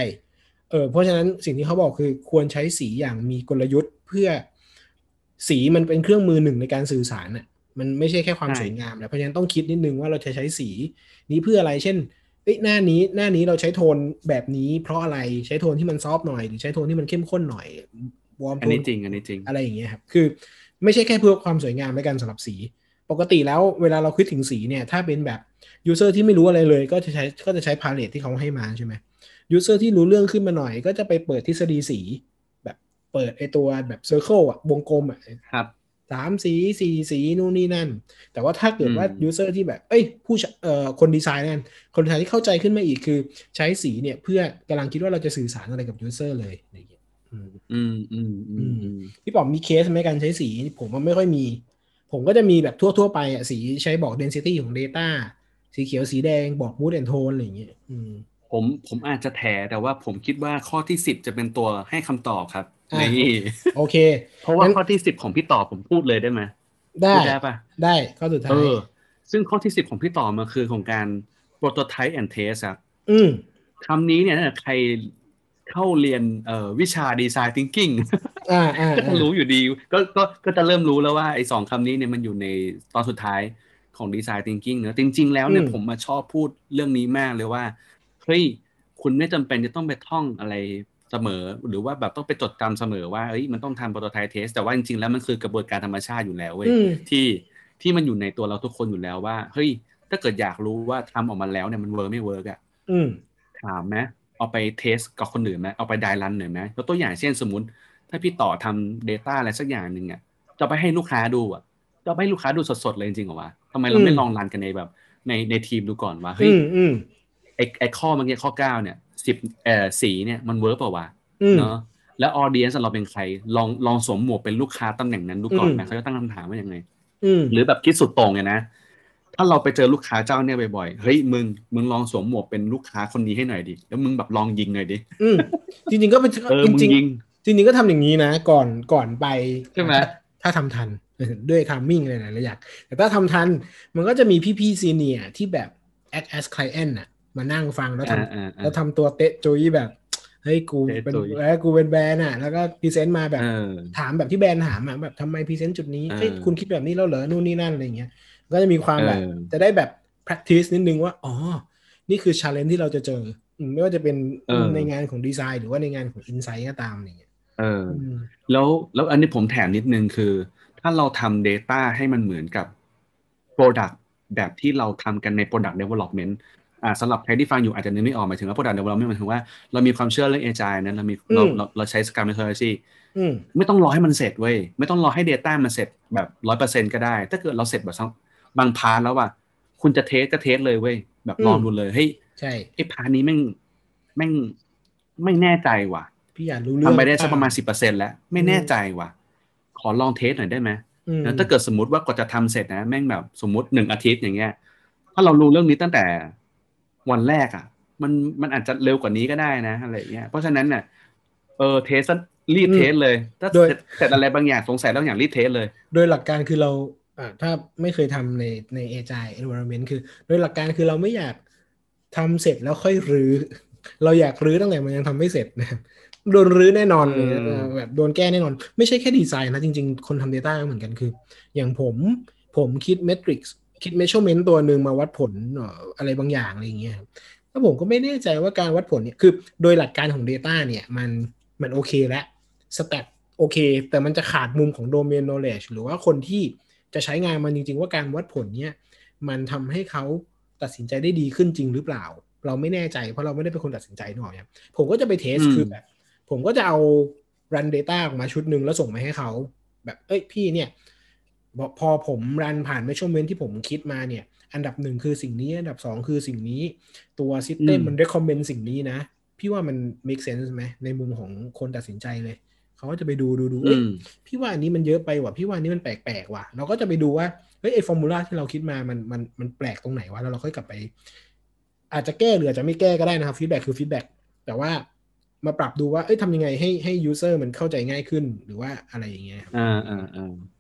เออเพราะฉะนั้นสิ่งที่เขาบอกคือควรใช้สีอย่างมีกลยุทธ์เพื่อ สีมันเป็นเครื่องมือหนึ่งในการสื่อสารน่ะมันไม่ใช่แค่ความใช่สวยงามนะเพราะฉะนั้นต้องคิดนิดนึงว่าเราจะใช้สีนี้เพื่ออะไร เช่นเอ้ยหน้านี้หน้านี้เราใช้โทนแบบนี้ เพราะอะไรใช้โทนที่มัน soft หน่อยหรือใช้โทนที่มันเข้มข้นหน่อยวอร์มอัโทนนี้จริงอันนี้จริงอะไรอย่างเงี้ยครับคือไม่ใช่แค่เพื่อความสวยงามในการสำหรับสี ปกติแล้วเวลาเราคิดถึงสีเนี่ย ถ้าเป็นแบบ user ที่ไม่รู้อะไรเลย ก็จะใช้ก็จะใช้ palette ที่เขาให้มาใช่ไหม user ที่รู้เรื่องขึ้นมาหน่อย ก็จะไปเปิดทฤษฎีสีแบบ เปิดไอตัวแบบ circle อะวงกลมอะครับสามสีสี่สีนู่นนี่นั่น แต่ว่าถ้าเกิดว่าอืม user ที่แบบ เอ้ยผู้ใช้เอ่อคนดีไซน์นั่น คนดีไซน์ที่เข้าใจขึ้นมาอีกคือ ใช้สีเนี่ยเพื่อกำลังคิดว่าเราจะสื่อสารอะไรกับ user เลยอะไรอย่างเงี้ยอืมอืมอืมอืมอืมพี่ป๋อมมีเคสไหมการใช้สี ผมว่าไม่ค่อยมี ผมก็จะมีแบบทั่ว ๆ ไปอะสีใช้บอก density ของ Data สีเขียวสีแดงบอก mood and tone อะไรอย่างเงี้ยอืมผมผมอาจจะแถแต่ว่าผมคิดว่าข้อที่สิบจะเป็นตัวให้คำตอบครับอ่า นี่โอเค เพราะว่างั้นข้อที่สิบของพี่ต่อผมพูดเลยได้ไหมได้พูดได้ปะได้ข้อสุดท้าเอยอซึ่งข้อที่สิบของพี่ต่อมันคือของการ prototype and test ครับอืมคำนี้เนี่ยถ้าใครเข้าเรียนเอ่อวิชา design thinking อ่าอ่าก็จะรู้อยู่ดี ก็ก็ก็จะเริ่มรู้แล้วว่าไอ้สองคำนี้เนี่ยมันอยู่ในตอนสุดท้ายของ design thinking เนอะจริง ๆ แล้วเนี่ยผมมาชอบพูดเรื่องนี้มากเลยว่าเฮ้ยคุณไม่จำเป็นจะต้องไปท่องอะไร เสมอ หรือว่าแบบต้องไปจดจำเสมอว่าเอ้ยมันต้องทำ prototype test แต่ว่าจริงๆแล้วมันคือกระบวนการธรรมชาติอยู่แล้วเว้ยอืมที่ที่มันอยู่ในตัวเราทุกคนอยู่แล้วว่าเฮ้ยถ้าเกิดอยากรู้ว่าทำออกมาแล้วเนี่ยมัน work ไม่ work อะอืมถามไหมเอาไป test กับคนอื่นไหมเอาไป dry run หน่อยไหมยกตัวอย่างเช่นสมมติ ถ้าพี่ต่อทำ Data อะไรสักอย่างหนึ่งอะจะไปให้ลูกค้าดูอะจะไปให้ลูกค้าดูสดๆเลยจริงๆเหรอวะทำไมเราอืมไม่ลอง run กันในแบบในในทีมดูก่อนว่าเฮ้อืมอืมไอไอข้อเมื่อกี้ข้อเก้าเนี่ย สิบเอ่อสีเนี่ยมัน work เปล่าวะอืมเนาะแล้ว audience เราเป็นใคร ลองลองสวมหมวกเป็นลูกค้าตำแหน่งนั้นดูก่อนไหมอืมเขาจะตั้งคำถามว่ายังไงอืมหรือแบบคิดสุดโต่งเลยนะถ้าเราไปเจอลูกค้าเจ้าเนี่ยบ่อยๆ เฮ้ยมึงมึงลองสวมหมวกเป็นลูกค้าคนนี้ให้หน่อยดิ แล้วมึงแบบลองยิงหน่อยดิอืมจริงๆก็เป็นเออจมึงริงยิงๆจริงๆก็ทำอย่างนี้นะ ก่อนก่อนไปใช่ไหมถ้าถ้าทำทันด้วยทามมิ่งอะไรหลายๆอย่างแต่ถ้าทำทันมันก็จะมีพี่ๆซีเนียที่แบบ act as client น่ะ มานั่งฟังแล้วทอ่าอ่าำอ่าแล้วทำตัวเตะจุยแบบเฮ้ยกูเตะเป็นจุ๋ยเอ้ยกูเป็นแบรนด์อะ แล้วก็ present มาแบบเออถามแบบที่แบรนด์ถามอะแบบทำไม present จุดนี้เออเอ้ยคุณคิดแบบนี้แล้วเหรอนู่นนี่นั่นอะไรอย่างเงี้ยก็จะมีความแบบเออจะได้แบบ practice นิดนึงว่าอ๋อนี่คือ challenge ที่เราจะเจออืมไม่ว่าจะเป็นเออในงานของดีไซน์หรือว่าในงานของ insight ก็ตามอย่างเงี้ยเอออืมแล้วแล้วอันนี้ผมแถมนิดนึงคือ ถ้าเราทำ Data ให้มันเหมือนกับ Product แบบที่เราทำกันใน Product Development อ่า สำหรับใครที่ฟังอยู่อาจจะนึกไม่ออกหมายถึงว่า Product Development หมายถึงว่าเรามีความเชื่อเรื่อง Agile นะเรามีเราอืมเราเราใช้ Scrum Methodology อืมไม่ต้องรอให้มันเสร็จเว้ยไม่ต้องรอให้ Data มันเสร็จแบบร้อยเปอร์เซ็นต์ก็ได้ ถ้าเกิดเราเสร็จแบบบาง part แล้วว่าคุณจะ test ก็ test เลยเว้ยแบบลองอืมดูเลยเฮ้ยใช่ไอ้ part นี้แม่งแม่งไม่แน่ใจว่ะพี่อยากรู้เรื่องทำไปได้สักประมาณอ่สิบเปอร์เซ็นต์แล้ว ไม่แน่ใจว่ะ ขอลอง test หน่อยได้ไหมอืมแล้วถ้าเกิดสมมติว่ากว่าจะทำเสร็จนะ แม่งแบบสมมติหนึ่งอาทิตย์อย่างเงี้ย ถ้าเรารู้เรื่องนี้ตั้งแต่ วันแรกอะ มันมันอาจจะเร็วกว่านี้ก็ได้นะอะไรอย่างเงี้ยเพราะฉะนั้นเนี่ยเออ test รีบ test เลยถ้าโดยเสร็จเสร็จอะไรบางอย่างสงสัยแล้วอย่างรีบ test เลย โดยหลักการคือเราอ่าถ้าไม่เคยทำในใน agile environment คือ โดยหลักการคือเราไม่อยากทำเสร็จแล้วค่อยรื้อ เราอยากรื้อตั้งแต่มันยังทำไม่เสร็จนะครับโดนรื้อแน่นอนเลยอืมเออแบบโดนแก้แน่นอน ไม่ใช่แค่ดีไซน์นะ จริง ๆ คนทำ Data ก็เหมือนกันคือ อย่างผมผมคิด Metrics คิด Measurement ตัวหนึ่งมาวัดผลอะไรบางอย่างอะไรอย่างเงี้ยครับแล้วผมก็ไม่แน่ใจว่าการวัดผลเนี่ยคือโดยหลักการของ Data เนี่ยมันมันโอเคแล้วสแตทโอเค แต่มันจะขาดมุมของ Domain Knowledge หรือว่าคนที่จะใช้งานมันจริง ๆ ว่าการวัดผลเนี่ยมันทำให้เขาตัดสินใจได้ดีขึ้นจริงหรือเปล่า เราไม่แน่ใจเพราะเราไม่ได้เป็นคนตัดสินใจหน่อยครับผมก็จะไปเทสคือแบบผมก็จะเอา run data ออกมาชุดหนึ่งแล้วส่งมาให้เขาแบบเอ้ยพี่เนี่ย พอผมรันผ่าน measurement ที่ผมคิดมาเนี่ย อันดับหนึ่งคือสิ่งนี้ อันดับสองคือสิ่งนี้ ตัว system อืมมัน recommend สิ่งนี้นะ พี่ว่ามัน make sense ไหมในมุมของคนตัดสินใจเลยเขาก็จะไปดูดูดูอืเอ้ยมพี่ว่าอันนี้มันเยอะไปว่ะพี่ว่าอันนี้มันแปลกๆว่ะเราก็จะไปดูว่าเฮ้ยไอ้ฟอร์มูลาที่เราคิดมามันมันมันแปลกตรงไหนวะแล้วเราค่อยกลับไป อาจจะแก้หรืออาจจะไม่แก้ก็ได้นะครับฟีดแบ็คือฟีดแบ็แต่ว่ามาปรับดูว่าเอ้ยทำยังไงให้ให้ user มันเข้าใจง่ายขึ้นหรือว่าอะไรอย่างเงี้ยครับอ่าอ่าอ่าอืม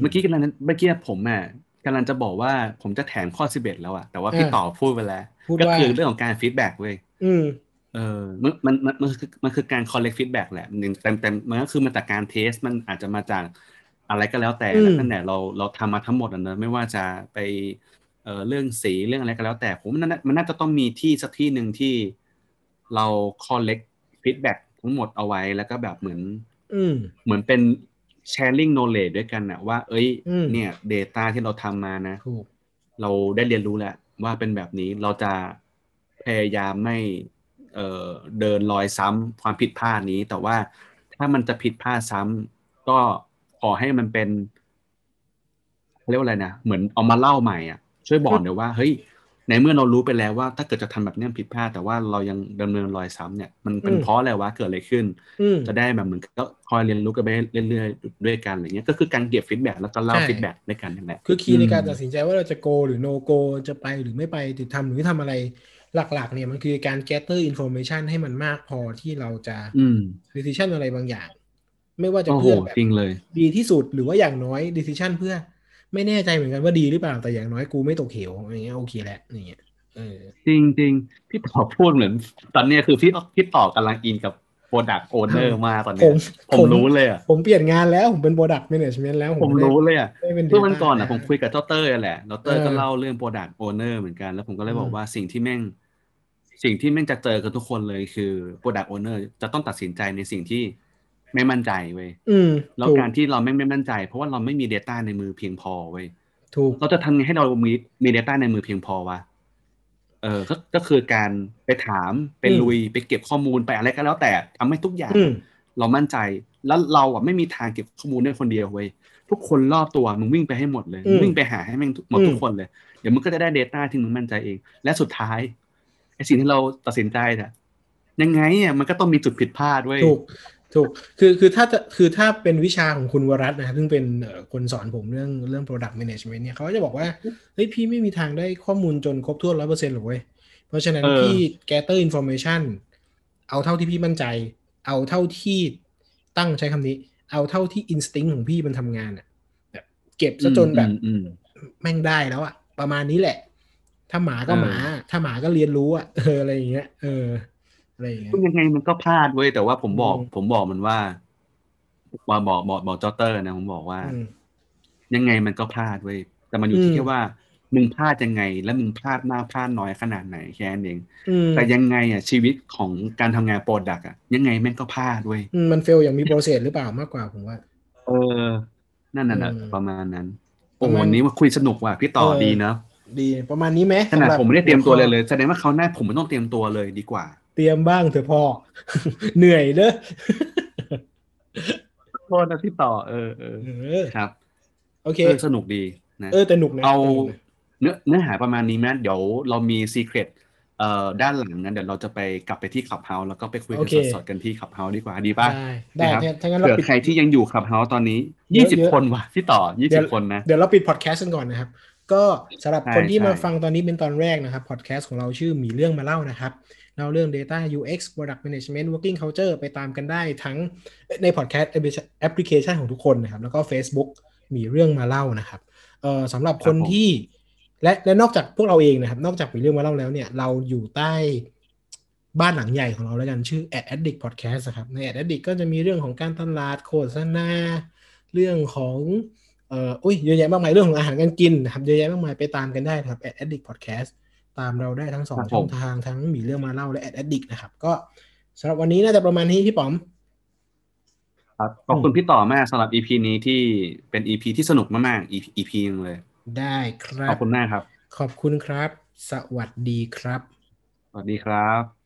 เมื่อกี้กำลังเมื่อกี้ผมอะกำลังจะบอกว่าผมจะแถมข้อสิบเอ็ดแล้วอะแต่ว่าพี่ต่อพูดไปแล้วพูดก็ว่าคือเรื่องของการ feedback เว้ยอืมเออมันมันมันมันคือมันคือการ collect feedback แหละหนึ่งเต็มเต็มมันก็คือมาจากการ test มันอาจจะมาจากอะไรก็แล้วแต่อืมแล้วตั้งแต่เราเราทำมาทั้งหมดอะเนอะไม่ว่าจะไปเอ่อเรื่องสีเรื่องอะไรก็แล้วแต่ผมมันน่ามันน่าจะต้องมีที่สักที่หนึ่งที่เรา collect feedback ทั้งหมดเอาไว้แล้วก็แบบเหมือนอืมเหมือนเป็น sharing knowledge ด้วยกันนะว่า เอ้ยอืมเนี่ย data ที่เราทำมานะถูกเราได้เรียนรู้แล้วว่าเป็นแบบนี้เราจะพยายามไม่เอ่อเดินรอยซ้ำความผิดพลาดนี้ แต่ว่าถ้ามันจะผิดพลาดซ้ำก็ขอให้มันเป็นเขาเรียกว่าอะไรนะ เหมือนเอามาเล่าใหม่อะ ช่วยบอกเดี๋ยวว่า เฮ้ย ในเมื่อเรารู้ไปแล้วว่า ถ้าเกิดจะทำแบบเนี้ยผิดพลาดแต่ว่าเรายังดำเนินรอยซ้ำเนี่ยมันเป็นอืมเพราะอะไรวะเกิดอะไรขึ้นอืมจะได้แบบเหมือนก็คอยเรียนรู้กันไปเรื่อยๆด้วยกันอะไรเงี้ยก็คือการเก็บ feedback แล้วก็เล่าใช่ feedback ด้วยกันนั่นแหละคือ key ในการอืมตัดสินใจว่าเราจะ go หรือ no go จะไปหรือไม่ไปจะทำหรือไม่ทำอะไรหลักๆ เนี่ยมันคือการ gather information ให้มันมากพอที่เราจะอืม decision อะไรบางอย่าง ไม่ว่าจะโอ้โหเพื่อแบบจริงเลยดีที่สุดหรือว่าอย่างน้อย decision เพื่อ ไม่แน่ใจเหมือนกันว่าดีหรือเปล่าแต่อย่างน้อยกูไม่ตกเหวอย่างเงี้ยโอเคแล้วอย่างเงี้ยเออจริงจริงพี่ต่อพูดเหมือน ตอนเนี้ยคือพี่พี่ต่อกำลังอินกับ Product Owner มากตอนผเนี้ยมผมรู้เลยอะผมเปลี่ยนงานแล้วผมเป็น product management แล้วผมไได้รู้เลยอะไม่เป็นเมื่อวัน data ก่อนอะแล้วผมคุยกับเจ้าเต้ยแหละแล้วเต้ยก็เออเล่าเรื่อง Product Owner เหมือนกัน แล้วผมก็เลยบออืกมว่าสิ่งที่แม่ง สิ่งที่แม่งจะเจอกับทุกคนเลยคือ Product Owner จะต้องตัดสินใจในสิ่งที่ ไม่มั่นใจเว้ยอืมแล้วถูกการที่เราไม่ไม่มั่นใจ เพราะว่าเราไม่มี Data ในมือเพียงพอเว้ยถูกเราจะทำไงให้เรามีมี Data ในมือเพียงพอวะเออก็ก็คือการไปถามไปอืมลุยไปเก็บข้อมูลไปอะไรก็แล้วแต่ทำให้ทุกอย่างอืมเรามั่นใจแล้วเราอะไม่มีทางเก็บข้อมูลได้คนเดียวเว้ยทุกคนรอบตัวมึงวิ่งไปให้หมดเลยอืมมึงวิ่งไปหาให้แม่งทุกหมดอืมทุกคนเลย เดี๋ยวมึงก็จะได้ Data ที่มึงมั่นใจเอง และสุดท้ายไอ้สิ่งที่เราตัดสินใจเนี่ยยังไงอะมันก็ต้องมีจุดผิดพลาดเว้ย ถูกถูกคือคือถ้าจะคือถ้าเป็นวิชาของคุณวรัตน์นะครับซึ่งเป็นเอ่อคนสอนผมเรื่องเรื่อง product management เนี่ยเขาก็จะบอกว่า เฮ้ยพี่ไม่มีทางได้ข้อมูลจนครบถ้วนร้อยเปอร์เซ็นต์หรอกเว้ย เพราะฉะนั้นเออพี่ gather information เอาเท่าที่พี่มั่นใจ เอาเท่าที่ตั้งใช้คำนี้ เอาเท่าที่ instinct ของพี่มันทำงานอะแบบเก็บซะจนแบบอืมอืมแม่งได้แล้วอะประมาณนี้แหละ ถ้าหมาก็เออหมา ถ้าหมาก็เรียนรู้อะเอออะไรอย่างเงี้ยเออ อะไรอย่างเงี้ยซึ่งยังไงมันก็พลาดเว้ยแต่ว่าผมบอกอืมผมบอกมันว่าว่าบอกบอกบอกจอเตอร์นะผมบอกว่าอืมยังไงมันก็พลาดเว้ยแต่มันอยู่อืที่มแค่ว่ามึงพลาดยังไง และมึงพลาดมากพลาดน้อยขนาดไหนแค่นั้นเองอืมแต่ยังไงอะชีวิตของการทำงานโปรดักอะยังไงแม่งก็พลาดเว้ยอืมมัน fail อย่างมี process หรือเปล่ามากกว่าผมว่า เออ นั่นน่ะนะอืมประมาณนั้นปโอ้ระมาณวันนี้มาคุยสนุกว่ะพี่ต่อเออดีเนอะดีประมาณนี้ไหมขนาดสำหรับผมไม่ได้เตรียมตัวเลยหัข้อเลยแสดงว่าเขาวหน้าผมไม่ต้องเตรียมตัวเลยดีกว่าเต รียมบ้างเถอะพ่อ เหนื่อยเนอะโทษนะพี่ต่อเออเออเออครับ โอเคเออสนุกดีนะเออแต่หนุกนะเอาสนุกนะเนื้อเนื้อหาประมาณนี้แม้เดี๋ยวเรามี secretเอ่อด้านหลังนั้นเดี๋ยวเราจะไปกลับไปที่ Clubhouse แล้วก็ไปคุยกันสดๆกันที่ Clubhouse ดีกว่าดีป่ะได้ได้นะครับถ้าถ้างั้นเราเผื่อปิดใครที่ยังอยู่ Clubhouse ตอนนี้เยยี่อะสิบเยอะคนว่ะพี่ต่อยี่เดี๋สิยบวคนนะเดี๋ยวเราปิดพอดแคสต์กันก่อนนะครับ ก็สำหรับใช่คนที่ใช่มาฟังตอนนี้เป็นตอนแรกนะครับพอดแคสต์ของเราชื่อหมีเรื่องมาเล่านะครับ เล่าเรื่อง Data UX Product Management Working Culture ไปตามกันได้ทั้งในพอดแคสต์แอปพลิเคชันของทุกคนนะครับ แล้วก็ Facebook มีเรื่องมาเล่านะครับเออสำหรับคนที่และและนอกจากพวกเราเองนะครับ นอกจากมีเรื่องมาเล่าแล้วเนี่ย เราอยู่ใต้บ้านหลังใหญ่ของเราแล้วกันชื่อ Ad Addict Podcast นะครับ ใน Ad Addict ก็จะมีเรื่องของการตลาดโฆษณา เรื่องของเอ่ออุ้ยเยอะแยะมากมายเรื่องของอาหารการกินนะครับเยอะแยะมากมายไปตามกันได้นะครับ Ad Addict Podcast ตามเราได้ทั้งสองครับผมช่องทางทั้งมีเรื่องมาเล่าและ Ad Addict นะครับ ก็สำหรับวันนี้น่าจะประมาณนี้พี่ป๋อมครับขอบคุณพี่ต่อมากสำหรับ EP นี้ที่เป็น EP ที่สนุกมากๆ EP EP นึงเลย ได้ครัขบอบคุณมากครับ ขอบคุณครับ สวัสดีครับ สวัสดีครับ